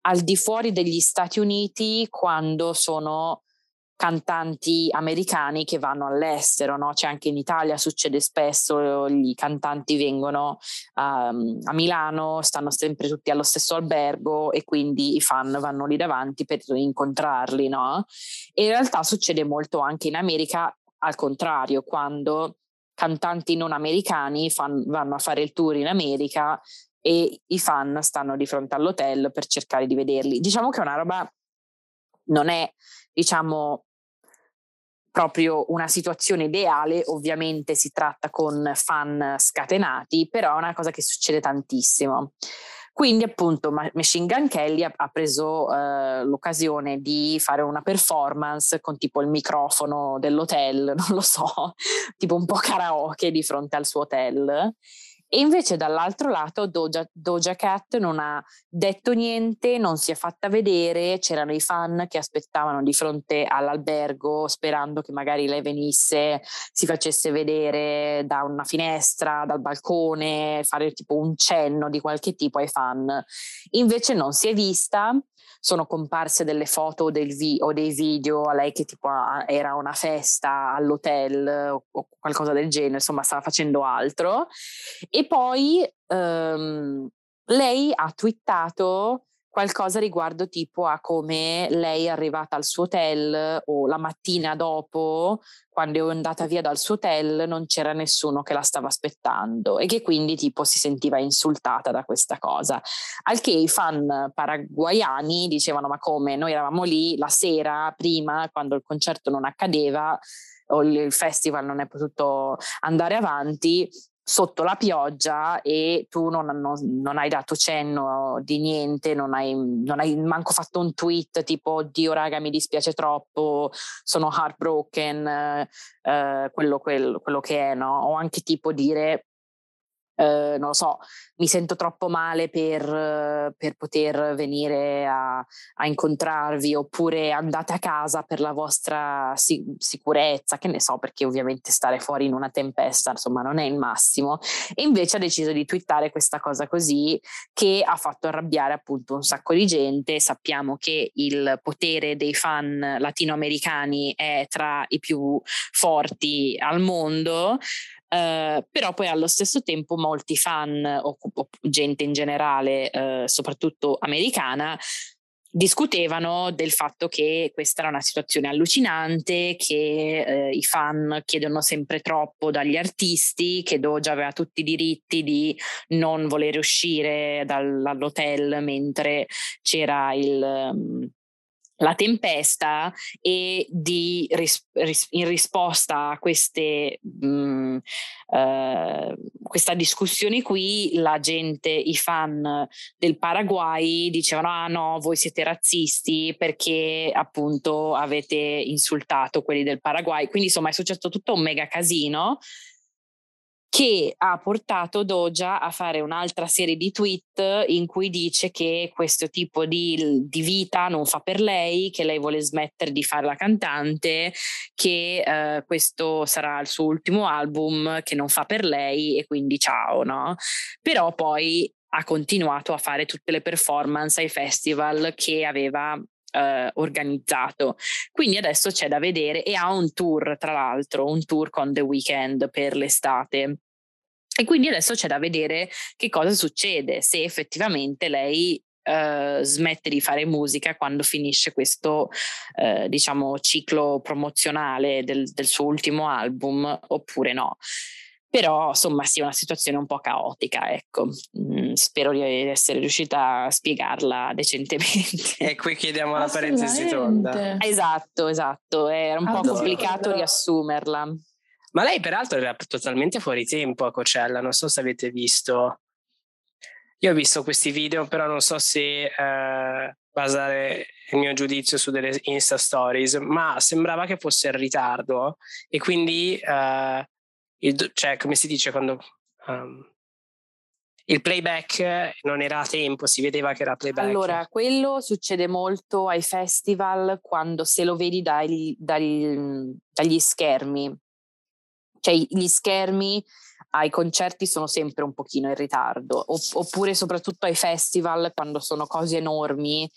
al di fuori degli Stati Uniti quando sono cantanti americani che vanno all'estero, no? Cioè anche in Italia succede spesso, i cantanti vengono um, a Milano, stanno sempre tutti allo stesso albergo e quindi i fan vanno lì davanti per incontrarli, no? E in realtà succede molto anche in America al contrario, quando cantanti non americani fan, vanno a fare il tour in America e i fan stanno di fronte all'hotel per cercare di vederli. Diciamo che è una roba non è diciamo proprio una situazione ideale, ovviamente si tratta con fan scatenati, però è una cosa che succede tantissimo. Quindi appunto Machine Gun Kelly ha, ha preso eh, l'occasione di fare una performance con tipo il microfono dell'hotel, [LAUGHS] non lo so, tipo un po' karaoke di fronte al suo hotel e invece dall'altro lato Doja, Doja Cat non ha detto niente, non si è fatta vedere, c'erano i fan che aspettavano di fronte all'albergo sperando che magari lei venisse, si facesse vedere da una finestra, dal balcone, fare tipo un cenno di qualche tipo ai fan. Invece non si è vista, sono comparse delle foto vi- o dei video a lei che tipo era una festa all'hotel o, o qualcosa del genere, insomma stava facendo altro. E poi ehm, lei ha twittato qualcosa riguardo tipo a come lei è arrivata al suo hotel o la mattina dopo, quando è andata via dal suo hotel, non c'era nessuno che la stava aspettando e che quindi tipo si sentiva insultata da questa cosa. Al che i fan paraguayani dicevano ma come, noi eravamo lì la sera prima quando il concerto non accadeva o il festival non è potuto andare avanti sotto la pioggia e tu non, non, non, hai dato cenno di niente, non hai, non hai manco fatto un tweet tipo oddio raga mi dispiace troppo, sono heartbroken, eh, quello, quello, quello che è, no? O anche tipo dire eh, non lo so, mi sento troppo male per, per poter venire a, a, incontrarvi oppure andate a casa per la vostra si- sicurezza, che ne so, perché ovviamente stare fuori in una tempesta insomma non è il massimo. E invece ha deciso di twittare questa cosa così che ha fatto arrabbiare appunto un sacco di gente. Sappiamo che il potere dei fan latinoamericani è tra i più forti al mondo. Uh, però poi allo stesso tempo molti fan o, o gente in generale, uh, soprattutto americana, discutevano del fatto che questa era una situazione allucinante, che eh, i fan chiedono sempre troppo dagli artisti, che Doja aveva tutti i diritti di non voler uscire dall'hotel mentre c'era il... La tempesta e di, ris, ris, in risposta a queste, mh, mm, uh, questa discussione qui la gente, i fan del Paraguay dicevano ah no voi siete razzisti perché appunto avete insultato quelli del Paraguay. Quindi insomma è successo tutto un mega casino che ha portato Doja a fare un'altra serie di tweet in cui dice che questo tipo di, di, vita non fa per lei, che lei vuole smettere di fare la cantante, che eh, questo sarà il suo ultimo album, che non fa per lei e quindi ciao, no? Però poi ha continuato a fare tutte le performance ai festival che aveva eh, organizzato. Quindi adesso c'è da vedere e ha un tour, tra l'altro, un tour con The Weeknd per l'estate. E quindi adesso c'è da vedere che cosa succede, se effettivamente lei Uh, smette di fare musica quando finisce questo uh, diciamo ciclo promozionale del, del, suo ultimo album oppure no. Però insomma sì è una situazione un po' caotica ecco. Mm, spero di essere riuscita a spiegarla [LAUGHS] decentemente. E qui chiediamo la parentesi tonda. Esatto esatto. Era un allora, po' complicato riassumerla ma lei peraltro era totalmente fuori tempo a Cocella, non so se avete visto. Io ho visto questi video, però non so se eh, basare il mio giudizio su delle Insta Stories, ma sembrava che fosse in ritardo e quindi, eh, il, cioè, come si dice quando... Um, il playback non era a tempo, si vedeva che era playback. Allora, quello succede molto ai festival quando se lo vedi dai, dai, dagli schermi, cioè gli schermi ai concerti sono sempre un pochino in ritardo, oppure soprattutto ai festival quando sono cose enormi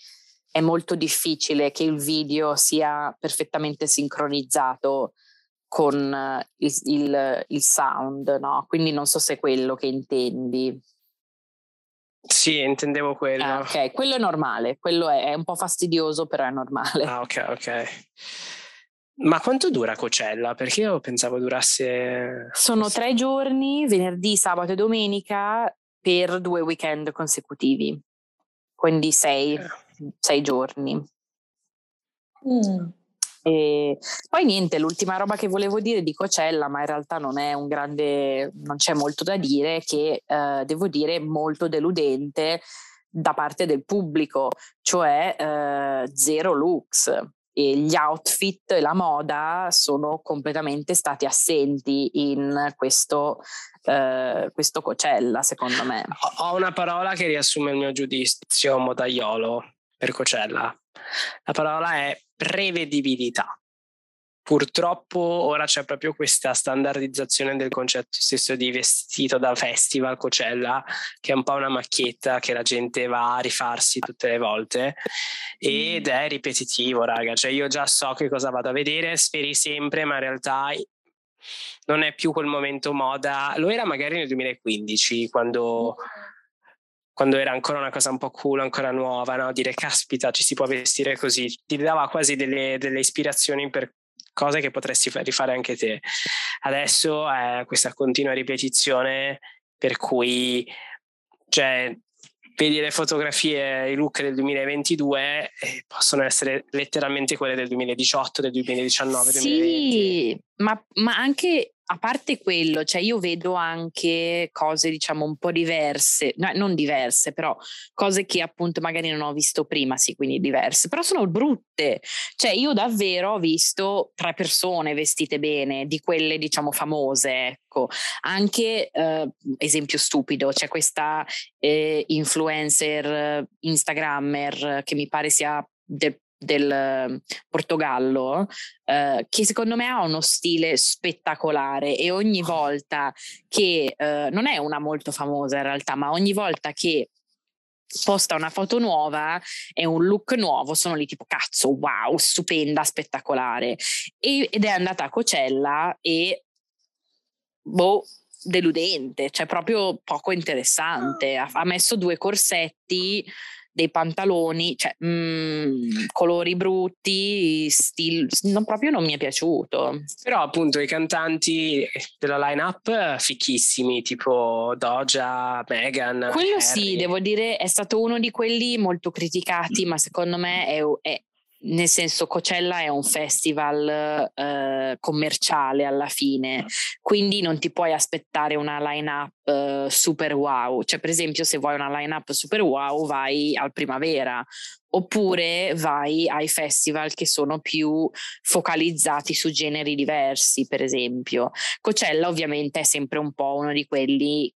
è molto difficile che il video sia perfettamente sincronizzato con il, il, il sound, no? Quindi non so se è quello che intendi. Sì, intendevo quello. Ah, ok, quello è normale, quello è, è, un po' fastidioso, però è normale. Ah, ok, ok. Ma quanto dura Cocella? Perché io pensavo durasse... Sono tre giorni, venerdì, sabato e domenica, per due weekend consecutivi. Quindi sei, eh. sei giorni. Mm. E poi niente, l'ultima roba che volevo dire di Cocella, ma in realtà non è un grande, non c'è molto da dire, che eh, devo dire molto deludente da parte del pubblico, cioè eh, zero looks gli outfit e la moda sono completamente stati assenti in questo, eh, questo Cocella, secondo me. Ho una parola che riassume il mio giudizio modaiolo per Cocella. La parola è prevedibilità purtroppo ora c'è proprio questa standardizzazione del concetto stesso di vestito da festival Cocella, che è un po' una macchietta che la gente va a rifarsi tutte le volte ed mm. è ripetitivo, raga. Cioè io già so che cosa vado a vedere, speri sempre, ma in realtà non è più quel momento moda. Lo era magari nel 2015 quando quando era ancora una cosa un po' cool, ancora nuova, no? dire caspita ci si può vestire così, ti dava quasi delle, delle ispirazioni per cose che potresti rifare anche te. Adesso è questa continua ripetizione per cui cioè, vedi le fotografie, i look del 2022 eh, possono essere letteralmente quelle del 2018, del 2019, sì, 2020. Ma, ma anche a parte quello, cioè io vedo anche cose diciamo un po' diverse, no, non diverse, però cose che appunto magari non ho visto prima, sì, quindi diverse, però sono brutte. Cioè io davvero ho visto tre persone vestite bene, di quelle diciamo famose, ecco. Anche eh, esempio stupido, c'è questa eh, influencer instagrammer che mi pare sia del del ehm, Portogallo, eh, che secondo me ha uno stile spettacolare e ogni volta che, eh, non è una molto famosa in realtà, ma ogni volta che posta una foto nuova e un look nuovo, sono lì tipo cazzo, wow, stupenda, spettacolare. E, ed è andata a Cocella e boh, deludente, cioè proprio poco interessante. Ha, ha messo due corsetti dei pantaloni, cioè mh, mhmm, colori brutti, stil, non, proprio non mi è piaciuto. Però appunto i cantanti della line-up fichissimi, tipo Doja, Megan. Quello Harry. sì, devo dire, è stato uno di quelli molto criticati, ma secondo me è, è nel senso Coachella è un festival eh, commerciale alla fine, quindi non ti puoi aspettare una line-up eh, super wow, cioè per esempio se vuoi una line-up super wow vai al primavera oppure vai ai festival che sono più focalizzati su generi diversi, per esempio. Coachella ovviamente è sempre un po' uno di quelli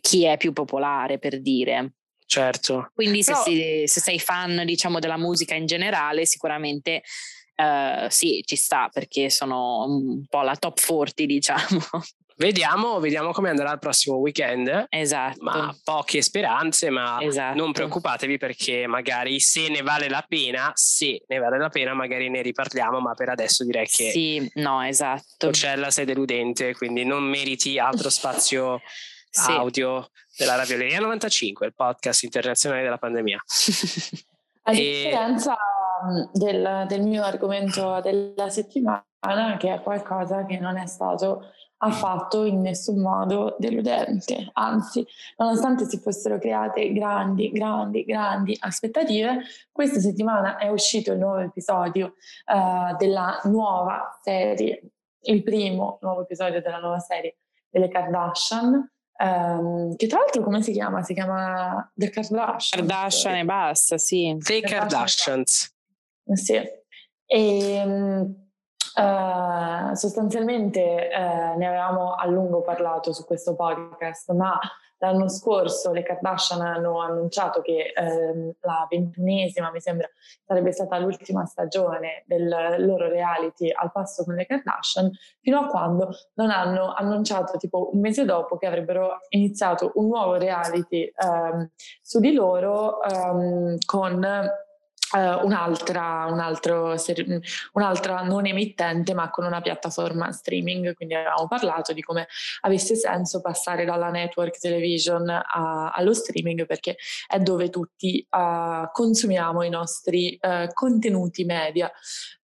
chi è più popolare per dire. Certo. Quindi Però... se, si, se, sei fan, diciamo, della musica in generale, sicuramente uh, sì, ci sta perché sono un po' la top 40, [LAUGHS] diciamo. Vediamo, vediamo come andrà il prossimo weekend. Esatto. Ma poche speranze, ma esatto. non preoccupatevi perché magari se ne vale la pena, se ne vale la pena, magari ne riparliamo, ma per adesso direi che... Sì, no, esatto. Cella sei deludente, quindi non meriti altro spazio [LAUGHS] sì. audio della Ravioleria 95, il podcast internazionale della pandemia. [LAUGHS] A differenza del, del mio argomento della settimana, che è qualcosa che non è stato affatto in nessun modo deludente, anzi, nonostante si fossero create grandi, grandi, grandi aspettative, questa settimana è uscito il nuovo episodio uh, della nuova serie, il primo nuovo episodio della nuova serie delle Kardashian, Um, che tra l'altro come si chiama? Si chiama The Kardashian. Kardashian e basta, sì. The Kardashians. Sì. E, uh, sostanzialmente uh, ne avevamo a lungo parlato su questo podcast, ma L'anno scorso le Kardashian hanno annunciato che ehm, la ventunesima, mi sembra, sarebbe stata l'ultima stagione del loro reality al passo con le Kardashian, fino a quando non hanno annunciato tipo un mese dopo che avrebbero iniziato un nuovo reality ehm, su di loro ehm, con Uh, un'altra, un altro, un'altra non emittente ma con una piattaforma streaming, quindi avevamo parlato di come avesse senso passare dalla network television a, allo streaming perché è dove tutti uh, consumiamo i nostri uh, contenuti media.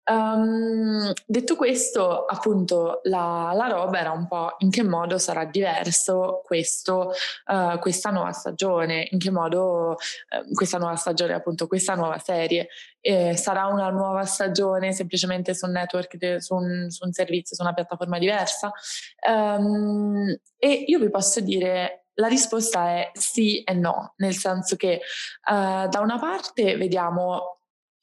Um, detto questo, appunto, la, la, roba era un po' in che modo sarà diverso questo, uh, questa nuova stagione, in che modo uh, questa nuova stagione, appunto, questa nuova serie eh, sarà una nuova stagione semplicemente su un network, de, su, un, su, un, servizio, su una piattaforma diversa. Um, e io vi posso dire la risposta è sì e no, nel senso che uh, da una parte vediamo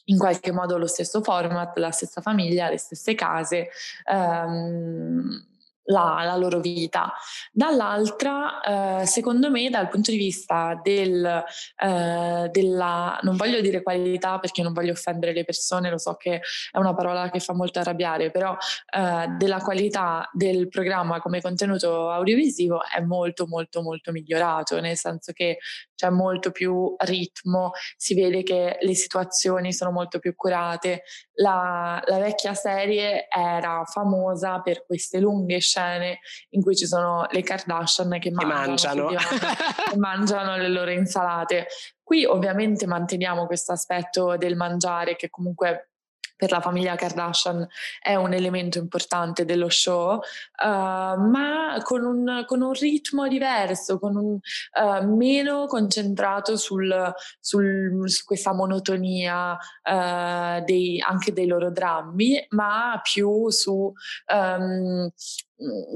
in qualche modo lo stesso format, la stessa famiglia, le stesse case. Um, la, la, loro vita. Dall'altra, eh, secondo me, dal punto di vista del, eh, della, non voglio dire qualità perché non voglio offendere le persone, lo so che è una parola che fa molto arrabbiare, però eh, della qualità del programma come contenuto audiovisivo è molto, molto, molto migliorato, nel senso che c'è molto più ritmo, si vede che le situazioni sono molto più curate. La, la vecchia serie era famosa per queste lunghe scene scene in cui ci sono le Kardashian che mangiano, mangiano. [LAUGHS] mangiano le loro insalate. Qui ovviamente manteniamo questo aspetto del mangiare che comunque per la famiglia Kardashian è un elemento importante dello show, uh, ma con un, con un, ritmo diverso, con un, uh, meno concentrato sul, sul, su questa monotonia uh, dei, anche dei loro drammi, ma più su um,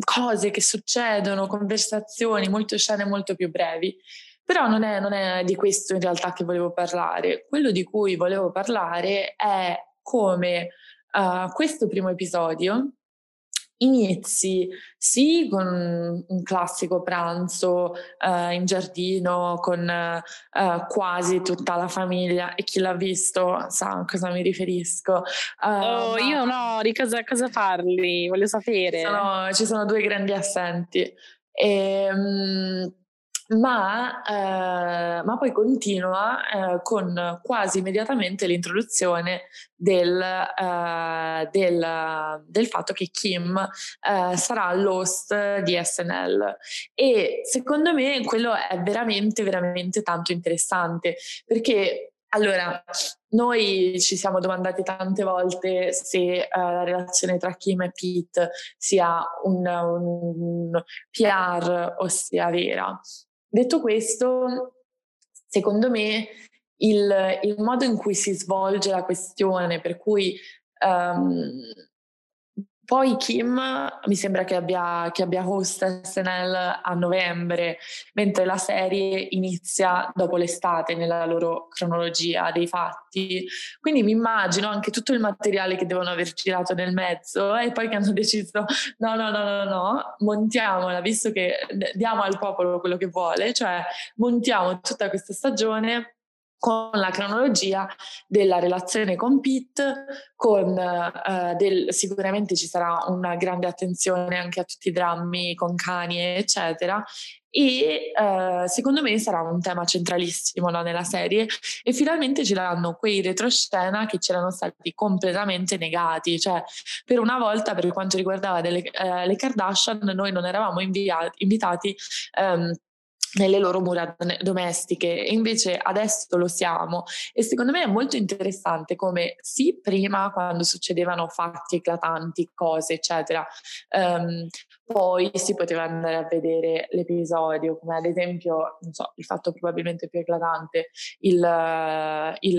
cose che succedono, conversazioni, molte scene molto più brevi. Però non è, non è di questo in realtà che volevo parlare. Quello di cui volevo parlare è come uh, questo primo episodio inizi sì con un classico pranzo uh, in giardino con uh, quasi tutta la famiglia e chi l'ha visto sa a cosa mi riferisco. Uh, oh, io no, di cosa, cosa parli? Voglio sapere. Ci sono, ci sono due grandi assenti. E, um, ma, eh, ma, poi continua eh, con quasi immediatamente l'introduzione del, eh, del, del, fatto che Kim eh, sarà l'host di SNL e secondo me quello è veramente veramente tanto interessante perché allora, noi ci siamo domandati tante volte se uh, la relazione tra Kim e Pete sia un, un PR o sia vera. Detto questo, secondo me il, il, modo in cui si svolge la questione, per cui um, poi Kim mi sembra che abbia, che abbia host SNL a novembre, mentre la serie inizia dopo l'estate nella loro cronologia dei fatti. Quindi mi immagino anche tutto il materiale che devono aver girato nel mezzo e poi che hanno deciso no, no, no, no, no, montiamola, visto che diamo al popolo quello che vuole, cioè montiamo tutta questa stagione con la cronologia della relazione con Pete, con uh, del, sicuramente ci sarà una grande attenzione anche a tutti i drammi con Kanye, eccetera. E uh, secondo me sarà un tema centralissimo no, nella serie e finalmente ci daranno quei retroscena che c'erano stati completamente negati, cioè per una volta per quanto riguardava delle, uh, le Kardashian noi non eravamo inviati, invitati um, nelle loro mura domestiche. Invece adesso lo siamo. E secondo me è molto interessante come sì prima quando succedevano fatti eclatanti cose eccetera um, poi si poteva andare a vedere l'episodio come ad esempio non so il fatto probabilmente più eclatante il, il,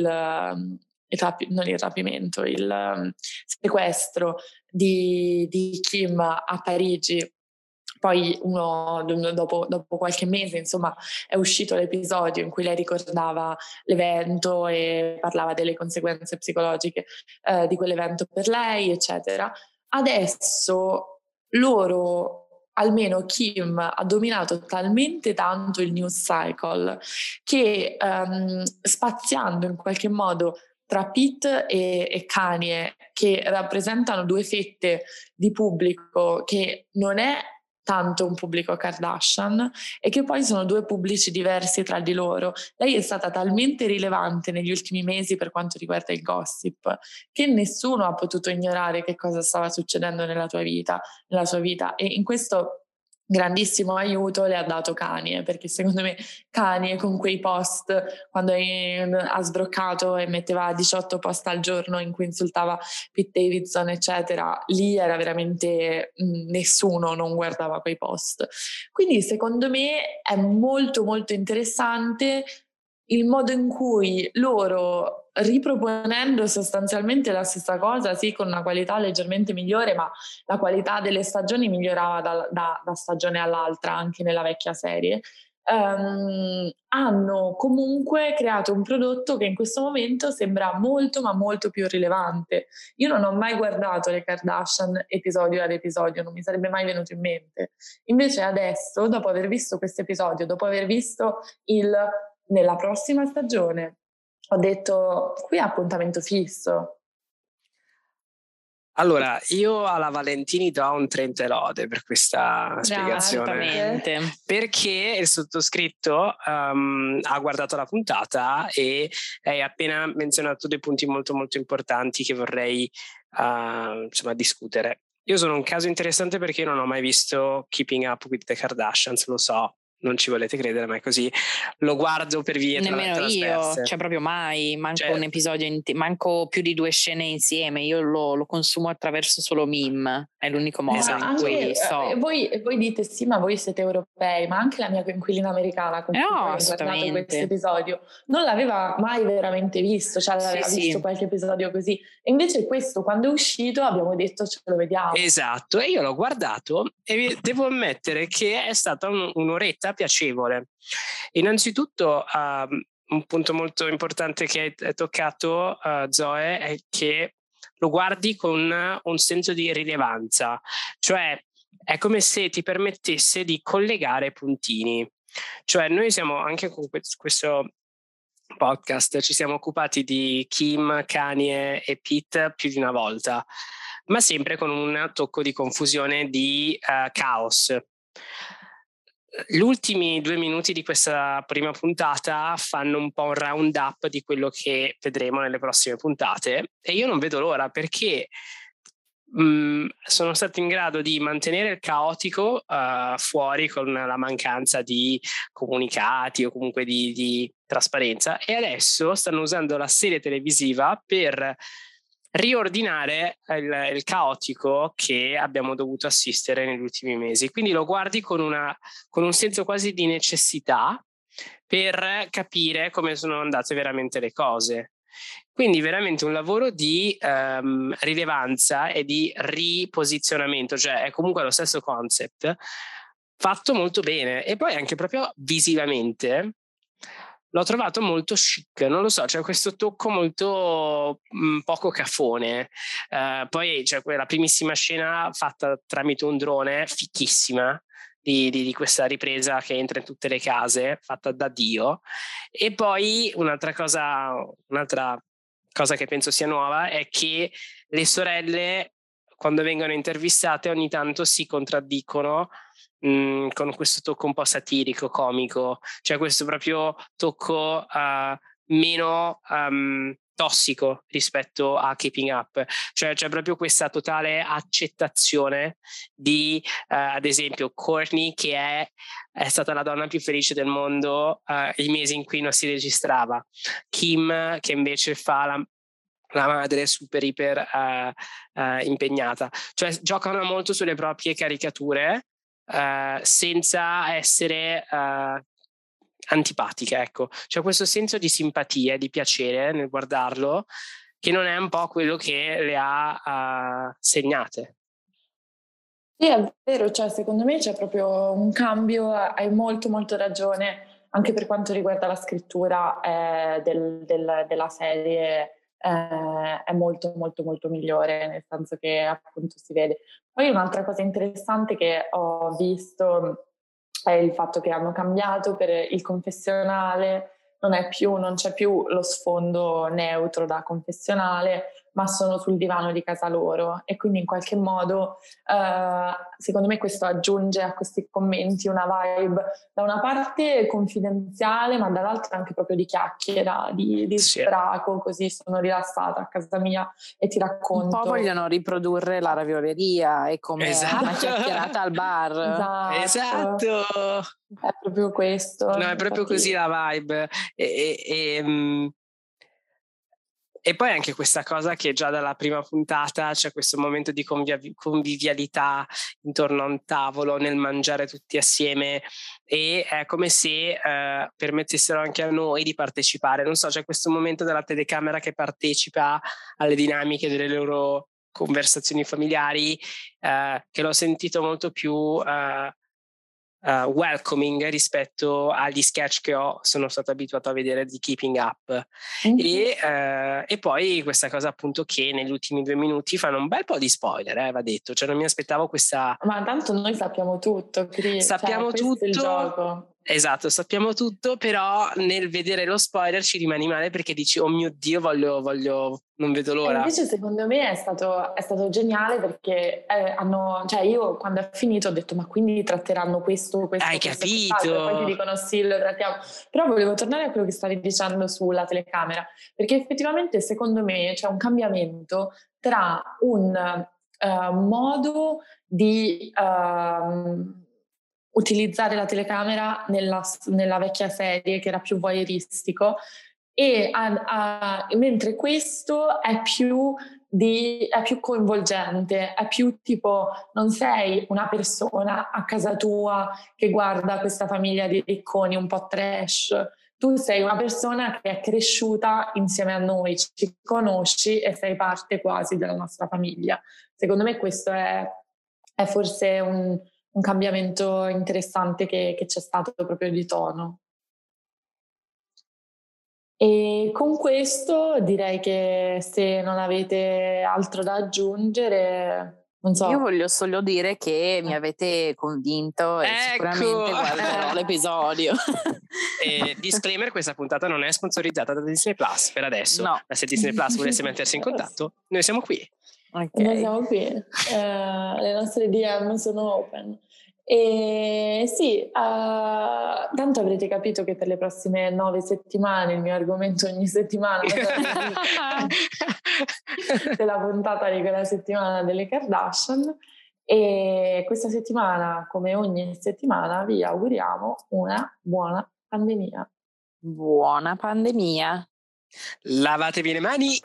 il rapi- non il rapimento il um, sequestro di, di Kim a Parigi poi uno, dopo, dopo, qualche mese, insomma, è uscito l'episodio in cui lei ricordava l'evento e parlava delle conseguenze psicologiche eh, di quell'evento per lei, eccetera. Adesso loro, almeno Kim, ha dominato talmente tanto il news cycle che um, spaziando in qualche modo tra Pete e, e Kanye, che rappresentano due fette di pubblico che non è tanto un pubblico Kardashian e che poi sono due pubblici diversi tra di loro. Lei è stata talmente rilevante negli ultimi mesi per quanto riguarda il gossip che nessuno ha potuto ignorare che cosa stava succedendo nella vita, nella sua vita e in questo grandissimo aiuto le ha dato Kanye, perché secondo me Kanye con quei post, quando ha sbroccato e metteva 18 post al giorno in cui insultava Pete Davidson, eccetera, lì era veramente nessuno non guardava quei post. Quindi secondo me è molto molto interessante il modo in cui loro riproponendo sostanzialmente la stessa cosa, sì, con una qualità leggermente migliore, ma la qualità delle stagioni migliorava da, da, da stagione all'altra anche nella vecchia serie. Um, hanno comunque creato un prodotto che in questo momento sembra molto ma molto più rilevante. Io non ho mai guardato le Kardashian episodio ad episodio, non mi sarebbe mai venuto in mente. Invece adesso, dopo aver visto questo episodio, dopo aver visto il nella prossima stagione ho detto qui è appuntamento fisso. Allora, io alla Valentini do un 30 lode per questa spiegazione. Perché il sottoscritto um, ha guardato la puntata e hai appena menzionato dei punti molto molto importanti che vorrei uh, insomma, discutere. io sono un caso interessante perché non ho mai visto Keeping Up with the Kardashians, lo so, non ci volete credere, ma è così. Lo guardo per via Nemmeno io, cioè proprio mai, manco cioè, un episodio, in t- manco più di due scene insieme, io lo, lo consumo attraverso solo meme, è l'unico modo esatto. in cui anche, so. Eh, voi, voi, dite sì, ma voi siete europei, ma anche la mia coinquilina americana con cui no, ho guardato questo episodio non l'aveva mai veramente visto, cioè l'aveva sì, visto sì. qualche episodio così. E invece questo, quando è uscito, abbiamo detto ce lo vediamo. Esatto, e io l'ho guardato e devo ammettere che è stata un, un'oretta piacevole. Innanzitutto, uh, un punto molto importante che hai toccato, uh, Zoe, è che lo guardi con un senso di rilevanza, cioè è come se ti permettesse di collegare puntini. Cioè noi siamo anche con questo podcast, ci siamo occupati di Kim, Kanye e Pete più di una volta, ma sempre con un tocco di confusione, di uh, caos. Gli ultimi due minuti di questa prima puntata fanno un po' un round up di quello che vedremo nelle prossime puntate e io non vedo l'ora perché mh, mm, sono stato in grado di mantenere il caotico uh, fuori con la mancanza di comunicati o comunque di, di trasparenza e adesso stanno usando la serie televisiva per riordinare il, il, caotico che abbiamo dovuto assistere negli ultimi mesi. Quindi lo guardi con, una, con un senso quasi di necessità per capire come sono andate veramente le cose. Quindi veramente un lavoro di um, rilevanza e di riposizionamento, cioè è comunque lo stesso concept, fatto molto bene e poi anche proprio visivamente l'ho trovato molto chic, non lo so, c'è questo tocco molto mh, mm, poco cafone. Uh, poi c'è quella primissima scena fatta tramite un drone, fichissima. Di, di, di, questa ripresa che entra in tutte le case, fatta da Dio. E poi un'altra cosa, un'altra cosa che penso sia nuova è che le sorelle, quando vengono intervistate, ogni tanto si contraddicono mh, mhmm, con questo tocco un po' satirico, comico, cioè questo proprio tocco uh, meno um, tossico rispetto a Keeping Up, cioè c'è proprio questa totale accettazione di, uh, ad esempio, Courtney che è, è, stata la donna più felice del mondo uh, i mesi in cui non si registrava, Kim che invece fa la, la madre super iper uh, uh, impegnata. Cioè giocano molto sulle proprie caricature uh, senza essere uh, antipatiche, ecco. C'è questo senso di simpatia, di piacere nel guardarlo, che non è un po' quello che le ha uh, segnate. Sì, è vero, cioè, secondo me c'è proprio un cambio, hai molto molto ragione, anche per quanto riguarda la scrittura eh, del, del, della serie eh, è molto molto molto migliore, nel senso che appunto si vede. Poi un'altra cosa interessante che ho visto è il fatto che hanno cambiato per il confessionale, non, più, non c'è più lo sfondo neutro da confessionale, ma sono sul divano di casa loro e quindi in qualche modo eh, secondo me questo aggiunge a questi commenti una vibe da una parte confidenziale ma dall'altra anche proprio di chiacchiera, di, di sì. sbraco, così sono rilassata a casa mia e ti racconto. Un po' vogliono riprodurre la ravioleria e come esatto. una chiacchierata al bar. [LAUGHS] Esatto. esatto. È proprio questo. No, è proprio così la vibe. E, e, e, mm, e poi anche questa cosa che già dalla prima puntata c'è questo momento di conviv- convivialità intorno a un tavolo, nel mangiare tutti assieme e è come se eh, permettessero anche a noi di partecipare. Non so, c'è questo momento della telecamera che partecipa alle dinamiche delle loro conversazioni familiari eh, che l'ho sentito molto più eh, uh, welcoming rispetto agli sketch che ho, sono stato abituato a vedere di Keeping Up. Mm-hmm. E, uh, e, poi questa cosa appunto che negli ultimi due minuti fanno un bel po' di spoiler, eh, va detto, cioè non mi aspettavo questa... Ma tanto noi sappiamo tutto, Chris. sappiamo cioè, tutto. Esatto, sappiamo tutto, però nel vedere lo spoiler ci rimani male perché dici, oh mio Dio, voglio, voglio non vedo l'ora. E invece secondo me è stato, è stato geniale perché eh, hanno, cioè io quando ho finito ho detto, ma quindi tratteranno questo, questo, Hai questo, capito? Poi ti dicono sì, lo trattiamo. Però volevo tornare a quello che stavi dicendo sulla telecamera, perché effettivamente secondo me c'è un cambiamento tra un uh, modo di uh, utilizzare la telecamera nella, nella, vecchia serie che era più voyeuristico e a, a, mentre questo è più, di, è più coinvolgente, è più tipo non sei una persona a casa tua che guarda questa famiglia di ricconi un po' trash, tu sei una persona che è cresciuta insieme a noi, ci conosci e sei parte quasi della nostra famiglia. Secondo me questo è, è forse un, un, cambiamento interessante che, che c'è stato proprio di tono. E con questo direi che se non avete altro da aggiungere, non so. Io voglio solo dire che mi avete convinto e ecco. sicuramente guarderò [LAUGHS] l'episodio. E disclaimer, questa puntata non è sponsorizzata da Disney Plus per adesso. No. Ma se Disney Plus volesse mettersi in [LAUGHS] contatto, noi siamo qui. Okay. Noi siamo qui. Eh, le nostre DM sono open. E sì, uh, tanto avrete capito che per le prossime nove settimane il mio argomento ogni settimana [LAUGHS] è la puntata di quella settimana delle Kardashian. E questa settimana, come ogni settimana, vi auguriamo una buona pandemia. Buona pandemia. Lavatevi le mani